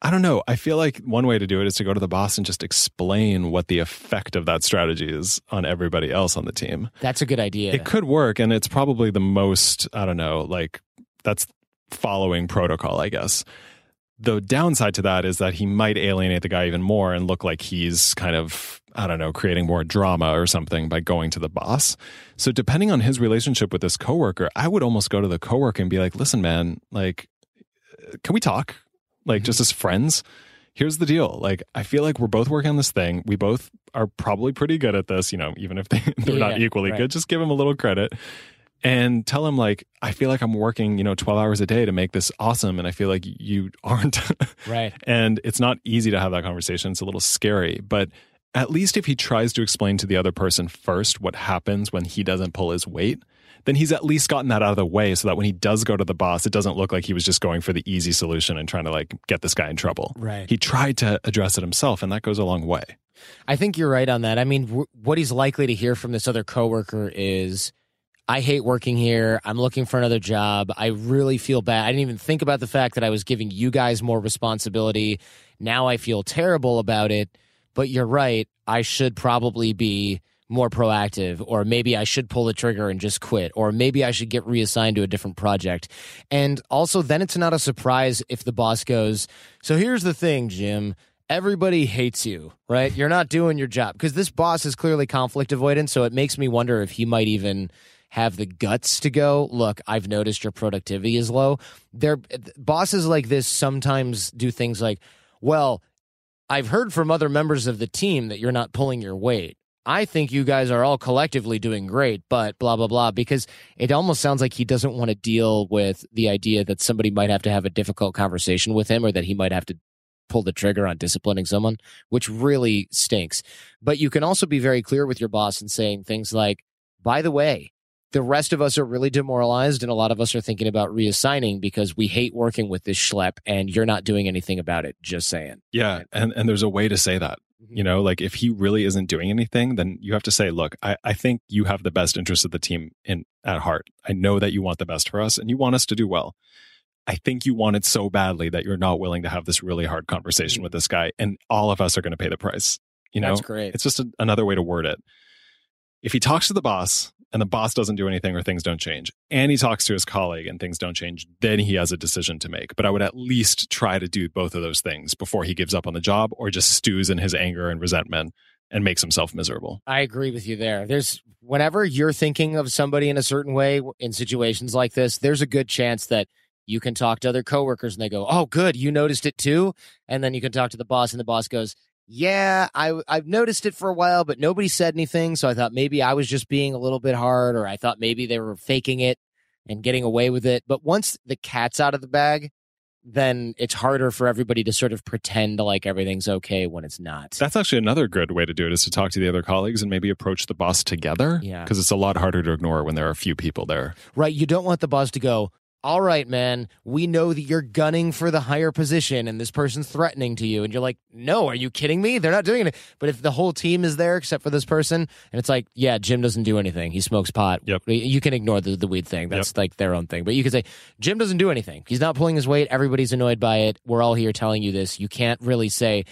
I don't know. I feel like one way to do it is to go to the boss and just explain what the effect of that strategy is on everybody else on the team. That's a good idea. It could work, and it's probably the most, I don't know, like that's following protocol, I guess. The downside to that is that he might alienate the guy even more and look like he's kind of, I don't know, creating more drama or something by going to the boss. So, depending on his relationship with this coworker, I would almost go to the coworker and be like, listen, man, like, can we talk? Like mm-hmm. just as friends. Here's the deal. Like, I feel like we're both working on this thing. We both are probably pretty good at this, you know, even if they, they're yeah, not equally right. good. Just give them a little credit and tell him like i feel like i'm working you know 12 hours a day to make this awesome and i feel like you aren't right and it's not easy to have that conversation it's a little scary but at least if he tries to explain to the other person first what happens when he doesn't pull his weight then he's at least gotten that out of the way so that when he does go to the boss, it doesn't look like he was just going for the easy solution and trying to like get this guy in trouble. Right. He tried to address it himself, and that goes a long way. I think you're right on that. I mean, w- what he's likely to hear from this other coworker is, I hate working here. I'm looking for another job. I really feel bad. I didn't even think about the fact that I was giving you guys more responsibility. Now I feel terrible about it. But you're right. I should probably be more proactive, or maybe I should pull the trigger and just quit, or maybe I should get reassigned to a different project. And also, then it's not a surprise if the boss goes, So here's the thing, Jim. Everybody hates you, right? You're not doing your job. Because this boss is clearly conflict avoidant. So it makes me wonder if he might even have the guts to go, look, I've noticed your productivity is low. Their bosses like this sometimes do things like, well, I've heard from other members of the team that you're not pulling your weight. I think you guys are all collectively doing great, but blah, blah, blah, because it almost sounds like he doesn't want to deal with the idea that somebody might have to have a difficult conversation with him or that he might have to pull the trigger on disciplining someone, which really stinks. But you can also be very clear with your boss and saying things like, by the way, the rest of us are really demoralized and a lot of us are thinking about reassigning because we hate working with this schlep and you're not doing anything about it just saying Yeah, and and there's a way to say that. Mm-hmm. You know, like if he really isn't doing anything, then you have to say, look, I, I think you have the best interest of the team in at heart. I know that you want the best for us and you want us to do well. I think you want it so badly that you're not willing to have this really hard conversation mm-hmm. with this guy, and all of us are going to pay the price. You know, that's great it's just a, another way to word it. If he talks to the boss and the boss doesn't do anything or things don't change, and he talks to his colleague and things don't change, then he has a decision to make. But I would at least try to do both of those things before he gives up on the job or just stews in his anger and resentment and makes himself miserable. I agree with you there. There's whenever you're thinking of somebody in a certain way in situations like this, there's a good chance that you can talk to other coworkers and they go, "Oh, good, you noticed it too." And then you can talk to the boss and the boss goes, "Yeah, I I've noticed it for a while, but nobody said anything, so I thought maybe I was just being a little bit hard or I thought maybe they were faking it and getting away with it." But once the cat's out of the bag, then it's harder for everybody to sort of pretend like everything's okay when it's not. That's actually another good way to do it is to talk to the other colleagues and maybe approach the boss together. Yeah. Because it's a lot harder to ignore when there are a few people there. Right. You don't want the boss to go, all right, man, we know that you're gunning for the higher position and this person's threatening to you. And you're like, no, are you kidding me? They're not doing it. But if the whole team is there except for this person, and it's like, yeah, Jim doesn't do anything. He smokes pot. Yep. You can ignore the, the weed thing. That's like their own thing. But you can say, Jim doesn't do anything. He's not pulling his weight. Everybody's annoyed by it. We're all here telling you this. You can't really say,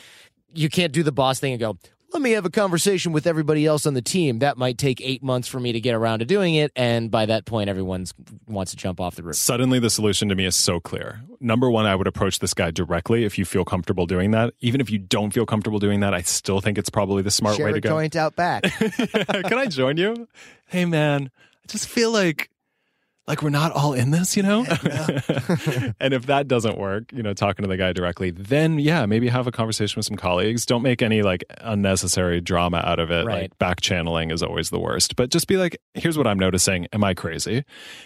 you can't do the boss thing and go, let me have a conversation with everybody else on the team. That might take eight months for me to get around to doing it. And by that point, everyone wants to jump off the roof. Suddenly, the solution to me is so clear. Number one, I would approach this guy directly if you feel comfortable doing that. Even if you don't feel comfortable doing that, I still think it's probably the smart Share way to a go. joint out back. Can I join you? Hey, man, I just feel like like we're not all in this, you know? and if that doesn't work, you know, talking to the guy directly, then yeah, maybe have a conversation with some colleagues. Don't make any like unnecessary drama out of it. Right. Like back channeling is always the worst. But just be like, here's what I'm noticing. Am I crazy?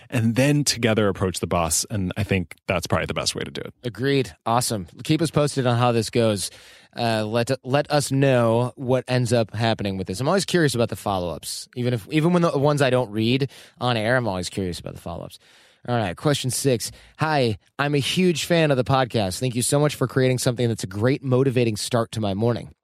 And then together approach the boss. And I think that's probably the best way to do it. Agreed. Awesome. Keep us posted on how this goes. Uh, let let us know what ends up happening with this. I'm always curious about the follow ups, even if even when the ones I don't read on air, I'm always curious about the follow ups. All right, question six. Hi, I'm a huge fan of the podcast. Thank you so much for creating something that's a great motivating start to my morning.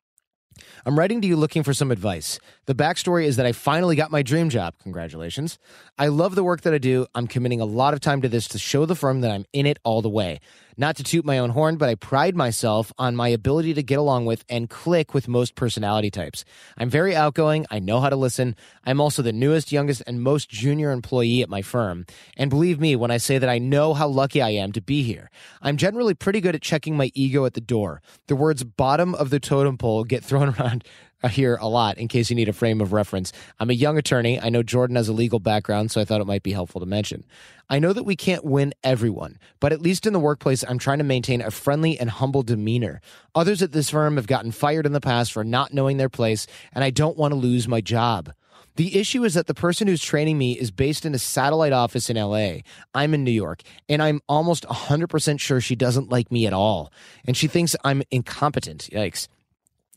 I'm writing to you looking for some advice. The backstory is that I finally got my dream job. Congratulations. I love the work that I do. I'm committing a lot of time to this to show the firm that I'm in it all the way. Not to toot my own horn, but I pride myself on my ability to get along with and click with most personality types. I'm very outgoing. I know how to listen. I'm also the newest, youngest, and most junior employee at my firm. And believe me when I say that I know how lucky I am to be here. I'm generally pretty good at checking my ego at the door. The words bottom of the totem pole get thrown around Uh, here a lot in case you need a frame of reference. I'm a young attorney. I know Jordan has a legal background, so I thought it might be helpful to mention. I know that we can't win everyone, but at least in the workplace, I'm trying to maintain a friendly and humble demeanor. Others at this firm have gotten fired in the past for not knowing their place, and I don't want to lose my job. The issue is that the person who's training me is based in a satellite office in LA. I'm in New York, and I'm almost 100% sure she doesn't like me at all. And she thinks I'm incompetent. Yikes.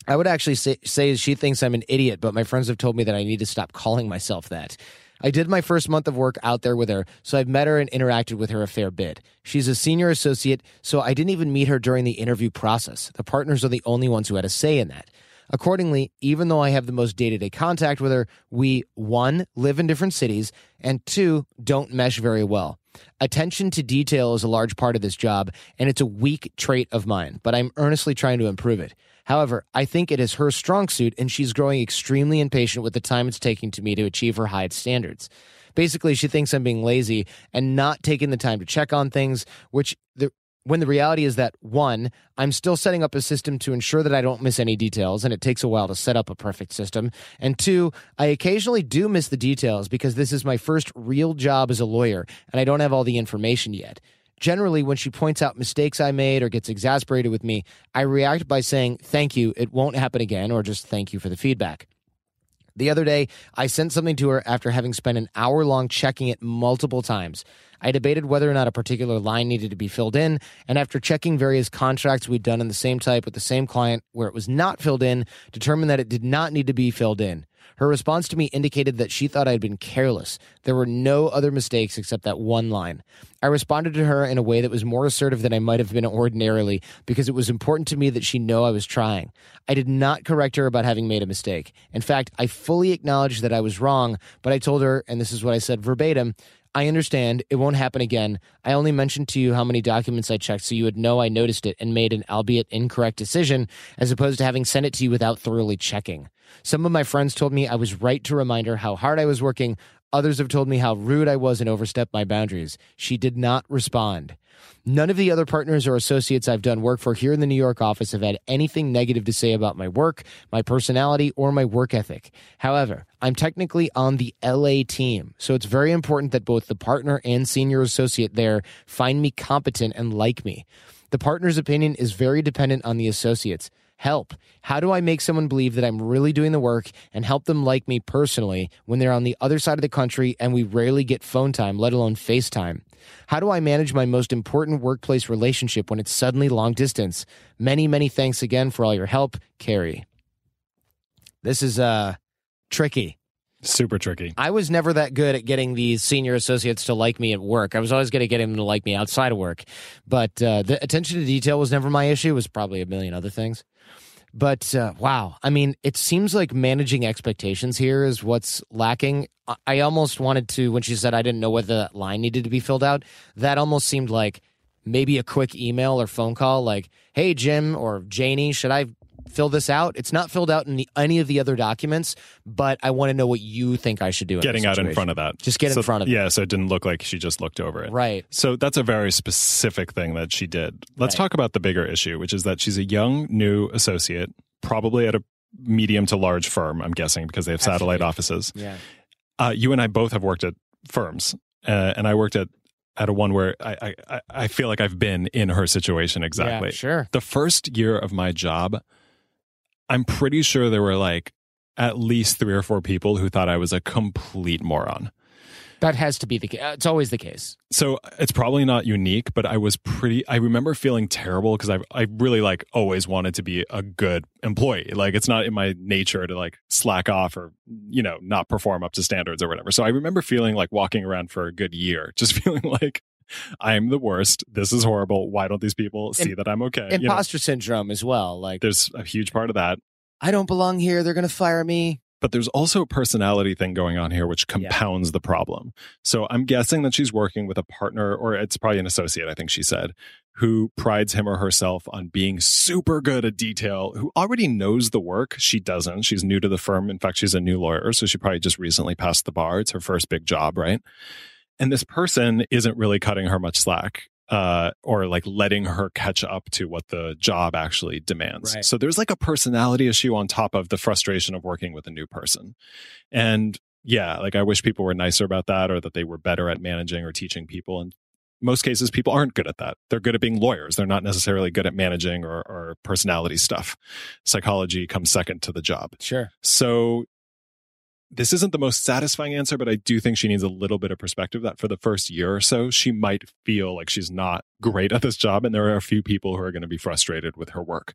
I would actually say, say she thinks I'm an idiot, but my friends have told me that I need to stop calling myself that. I did my first month of work out there with her, so I've met her and interacted with her a fair bit. She's a senior associate, so I didn't even meet her during the interview process. The partners are the only ones who had a say in that. Accordingly, even though I have the most day to day contact with her, we, one, live in different cities, and two, don't mesh very well. Attention to detail is a large part of this job, and it's a weak trait of mine, but I'm earnestly trying to improve it. However, I think it is her strong suit, and she's growing extremely impatient with the time it's taking to me to achieve her high standards. Basically, she thinks I'm being lazy and not taking the time to check on things, which the when the reality is that one, I'm still setting up a system to ensure that I don't miss any details, and it takes a while to set up a perfect system. And two, I occasionally do miss the details because this is my first real job as a lawyer, and I don't have all the information yet. Generally, when she points out mistakes I made or gets exasperated with me, I react by saying, Thank you, it won't happen again, or just thank you for the feedback. The other day, I sent something to her after having spent an hour long checking it multiple times. I debated whether or not a particular line needed to be filled in, and after checking various contracts we'd done in the same type with the same client where it was not filled in, determined that it did not need to be filled in. Her response to me indicated that she thought I had been careless. There were no other mistakes except that one line. I responded to her in a way that was more assertive than I might have been ordinarily because it was important to me that she know I was trying. I did not correct her about having made a mistake. In fact, I fully acknowledged that I was wrong, but I told her, and this is what I said verbatim, I understand. It won't happen again. I only mentioned to you how many documents I checked so you would know I noticed it and made an albeit incorrect decision, as opposed to having sent it to you without thoroughly checking. Some of my friends told me I was right to remind her how hard I was working. Others have told me how rude I was and overstepped my boundaries. She did not respond. None of the other partners or associates I've done work for here in the New York office have had anything negative to say about my work, my personality, or my work ethic. However, I'm technically on the LA team, so it's very important that both the partner and senior associate there find me competent and like me. The partner's opinion is very dependent on the associates. Help. How do I make someone believe that I'm really doing the work and help them like me personally when they're on the other side of the country and we rarely get phone time, let alone FaceTime? How do I manage my most important workplace relationship when it's suddenly long distance? Many, many thanks again for all your help, Carrie. This is uh tricky. Super tricky. I was never that good at getting these senior associates to like me at work. I was always going to get them to like me outside of work. But uh, the attention to detail was never my issue. It was probably a million other things. But uh, wow, I mean, it seems like managing expectations here is what's lacking. I almost wanted to, when she said I didn't know whether that line needed to be filled out, that almost seemed like maybe a quick email or phone call, like, hey, Jim or Janie, should I fill this out? It's not filled out in the, any of the other documents, but I want to know what you think I should do. Getting out in front of that. Just get so, in front of yeah, it. Yeah, so it didn't look like she just looked over it. Right. So that's a very specific thing that she did. Let's Right. talk about the bigger issue, which is that she's a young, new associate, probably at a medium to large firm, I'm guessing, because they have satellite Absolutely. offices. Yeah. Uh, you and I both have worked at firms, uh, and I worked at at a one where I, I I- I feel like I've been in her situation exactly. Yeah, sure. The first year of my job, I'm pretty sure there were like at least three or four people who thought I was a complete moron. That has to be the case. It's always the case. So it's probably not unique, but I was pretty. I remember feeling terrible because I I really like always wanted to be a good employee. Like it's not in my nature to like slack off or you know not perform up to standards or whatever. So I remember feeling like walking around for a good year, just feeling like I'm the worst. This is horrible. Why don't these people see Im- that I'm okay? You know, Imposter syndrome as well. Like, there's a huge part of that. I don't belong here. They're going to fire me. But there's also a personality thing going on here, which compounds the problem. So I'm guessing that she's working with a partner, or it's probably an associate, I think she said, who prides him or herself on being super good at detail, who already knows the work. She doesn't. She's new to the firm. In fact, she's a new lawyer. So she probably just recently passed the bar. It's her first big job, right? And this person isn't really cutting her much slack. Uh, or like letting her catch up to what the job actually demands. Right. So there's like a personality issue on top of the frustration of working with a new person. And yeah, like I wish people were nicer about that or that they were better at managing or teaching people. And most cases, people aren't good at that. They're good at being lawyers. They're not necessarily good at managing or, or personality stuff. Psychology comes second to the job. Sure. So this isn't the most satisfying answer, but I do think she needs a little bit of perspective that for the first year or so, she might feel like she's not great at this job. And there are a few people who are going to be frustrated with her work.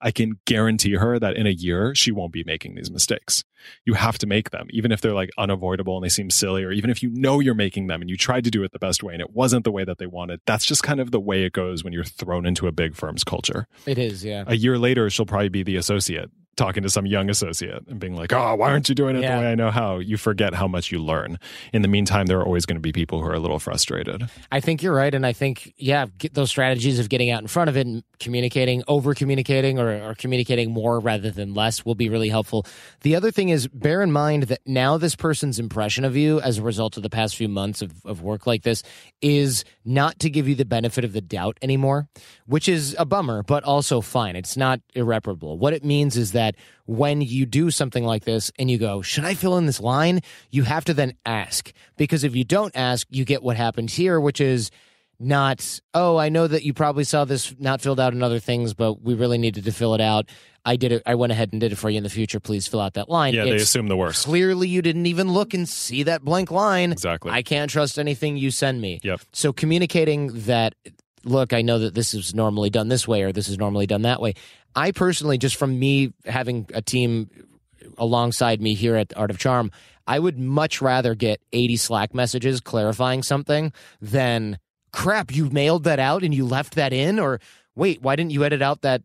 I can guarantee her that in a year, she won't be making these mistakes. You have to make them, even if they're like unavoidable and they seem silly, or even if you know you're making them and you tried to do it the best way and it wasn't the way that they wanted. That's just kind of the way it goes when you're thrown into a big firm's culture. It is, yeah. A year later, she'll probably be the associate talking to some young associate and being like, oh, why aren't you doing it Yeah. the way I know how? You forget how much you learn. In the meantime, there are always going to be people who are a little frustrated. I think you're right, and I think yeah, get those strategies of getting out in front of it and communicating, over communicating, or, or communicating more rather than less will be really helpful. The other thing is bear in mind that now this person's impression of you as a result of the past few months of, of work like this is not to give you the benefit of the doubt anymore, which is a bummer, but also fine. It's not irreparable. What it means is that when you do something like this and you go, should I fill in this line? You have to then ask because if you don't ask, you get what happened here, which is not, oh, I know that you probably saw this not filled out in other things, but we really needed to fill it out. I did it. I went ahead and did it for you in the future. Please fill out that line. Yeah, they assume the worst. Clearly, you didn't even look and see that blank line. Exactly. I can't trust anything you send me. Yep. So communicating that, look, I know that this is normally done this way or this is normally done that way. I personally, just from me having a team alongside me here at Art of Charm, I would much rather get 80 Slack messages clarifying something than crap, you mailed that out and you left that in? Or wait, why didn't you edit out that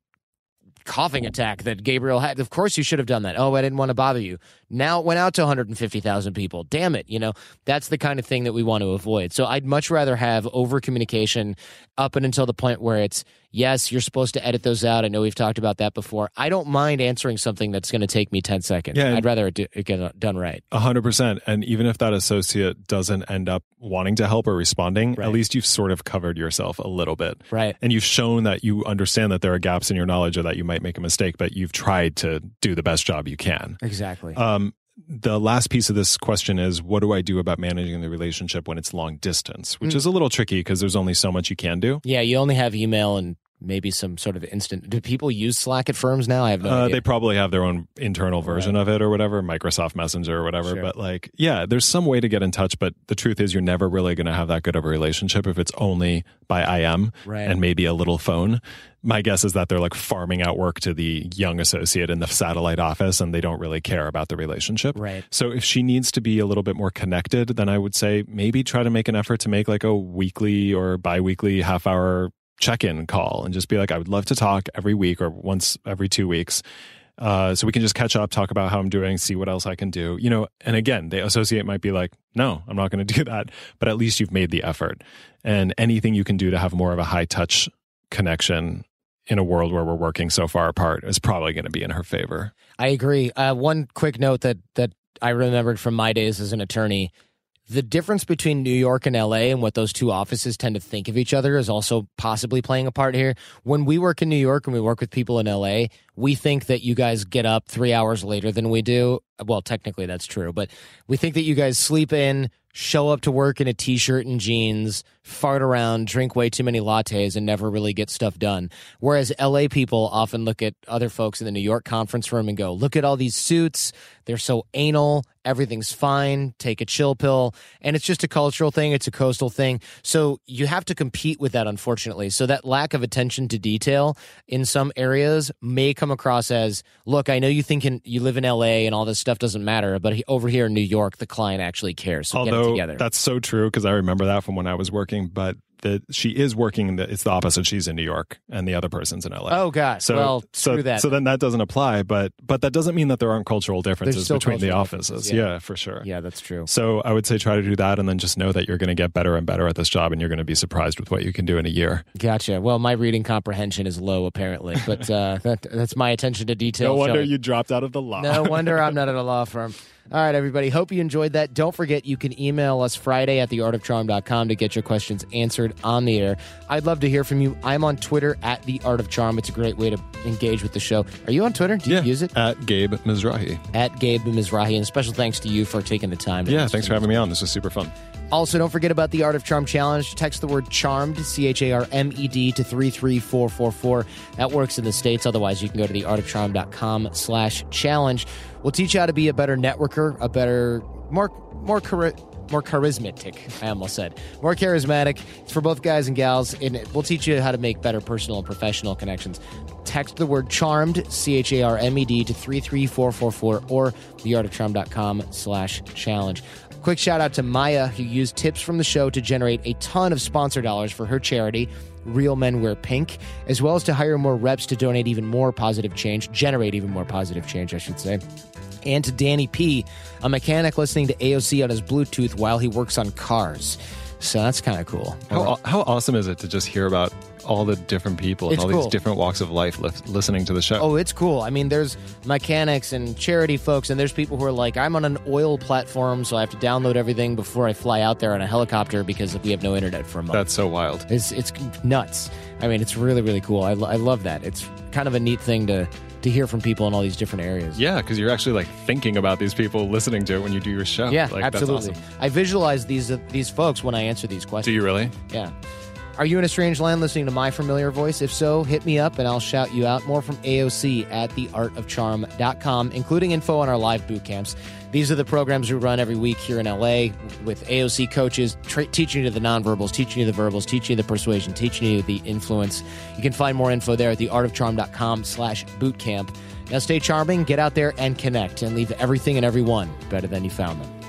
coughing attack that Gabriel had? Of course you should have done that. Oh, I didn't want to bother you. Now it went out to 150,000 people. Damn it. You know, that's the kind of thing that we want to avoid. So I'd much rather have over communication up and until the point where it's, yes, you're supposed to edit those out. I know we've talked about that before. I don't mind answering something that's going to take me 10 seconds. Yeah, I'd rather it, do, it get done right. Hundred percent. And even if that associate doesn't end up wanting to help or responding, Right. at least you've sort of covered yourself a little bit. Right. And you've shown that you understand that there are gaps in your knowledge or that you might make a mistake, but you've tried to do the best job you can. Exactly. Um, the last piece of this question is what do I do about managing the relationship when it's long distance, which Mm. is a little tricky because there's only so much you can do. yeah, you only have email and maybe some sort of instant. Do people use Slack at firms now? I have no Uh, they probably have their own internal version of it or whatever, Microsoft Messenger or whatever. Sure. But like, yeah, there's some way to get in touch. But the truth is, you're never really going to have that good of a relationship if it's only by IM Right. and maybe a little phone. My guess is that they're like farming out work to the young associate in the satellite office and they don't really care about the relationship. Right. So if she needs to be a little bit more connected, then I would say maybe try to make an effort to make like a weekly or bi-weekly half hour check-in call and just be like, I would love to talk every week or once every two weeks. Uh, so we can just catch up, talk about how I'm doing, see what else I can do. You know, and again, the associate might be like, no, I'm not going to do that. But at least you've made the effort. And anything you can do to have more of a high touch connection in a world where we're working so far apart is probably going to be in her favor. I agree. Uh, one quick note that that I remembered from my days as an attorney: the difference between New York and LA and what those two offices tend to think of each other is also possibly playing a part here. When we work in New York and we work with people in LA, we think that you guys get up three hours later than we do. Well, technically that's true, but we think that you guys sleep in, show up to work in a t-shirt and jeans, fart around, drink way too many lattes, and never really get stuff done. Whereas LA people often look at other folks in the New York conference room and go, "Look at all these suits. They're so anal. Everything's fine. Take a chill pill." And it's just a cultural thing. It's a coastal thing. So you have to compete with that, unfortunately. So that lack of attention to detail in some areas may come across as, "Look, I know you think in, you live in LA and all this stuff doesn't matter, but he, over here in New York, the client actually cares." So get it Although together. that's so true because I remember that from when I was working, but that she is working. In the, it's the opposite. She's in New York, and the other person's in LA. Oh gosh. So, well, so, that. so then that doesn't apply, but but that doesn't mean that there aren't cultural differences between the offices. differences, Yeah. yeah. for sure. yeah, that's true. So I would say try to do that, and then just know that you're going to get better and better at this job, and you're going to be surprised with what you can do in a year. Gotcha. Well, my reading comprehension is low, apparently, but uh, that, that's my attention to detail. No wonder showing. you dropped out of the law. No wonder I'm not at a law firm. All right, everybody. Hope you enjoyed that. Don't forget, you can email us Friday at theartofcharm.com to get your questions answered on the air. I'd love to hear from you. I'm on Twitter at The Art of Charm. It's a great way to engage with the show. Are you on Twitter? Do you yeah, use it? at Gabe Mizrahi. At Gabe Mizrahi. And special thanks to you for taking the time. Yeah, thanks for having me on. This was super fun. Also, don't forget about the Art of Charm Challenge. Text the word charmed, C H A R M E D, to 33444. That works in the States. Otherwise, you can go to theartofcharm.com slash challenge. We'll teach you how to be a better networker, a better, more, more, more charismatic, I almost said. More charismatic. It's for both guys and gals. And we'll teach you how to make better personal and professional connections. Text the word charmed, C H A R M E D, to 33444 or theartofcharm.com slash challenge. Quick shout out to Maya, who used tips from the show to generate a ton of sponsor dollars for her charity, Real Men Wear Pink, as well as to hire more reps to donate even more positive change, generate even more positive change, I should say. And to Danny P., a mechanic listening to AOC on his Bluetooth while he works on cars. So that's kind of cool. How, how awesome is it to just hear about all the different people and It's all cool. these different walks of life li- listening to the show? Oh, it's cool. I mean, there's mechanics and charity folks, and there's people who are like, I'm on an oil platform, so I have to download everything before I fly out there on a helicopter because we have no internet for a month. That's so wild. It's it's nuts. I mean, it's really really cool. I, lo- I love that. It's kind of a neat thing to to hear from people in all these different areas. Yeah, because you're actually like thinking about these people listening to it when you do your show. Yeah, like, that's absolutely. awesome. I visualize these uh, these folks when I answer these questions. Do you really? Yeah. Are you in a strange land listening to my familiar voice? If so, hit me up and I'll shout you out. More from AOC at theartofcharm.com, including info on our live boot camps. These are the programs we run every week here in LA with AOC coaches, tra- teaching you the nonverbals, teaching you the verbals, teaching you the persuasion, teaching you the influence. You can find more info there at theartofcharm.com slash bootcamp. Now stay charming, get out there and connect, and leave everything and everyone better than you found them.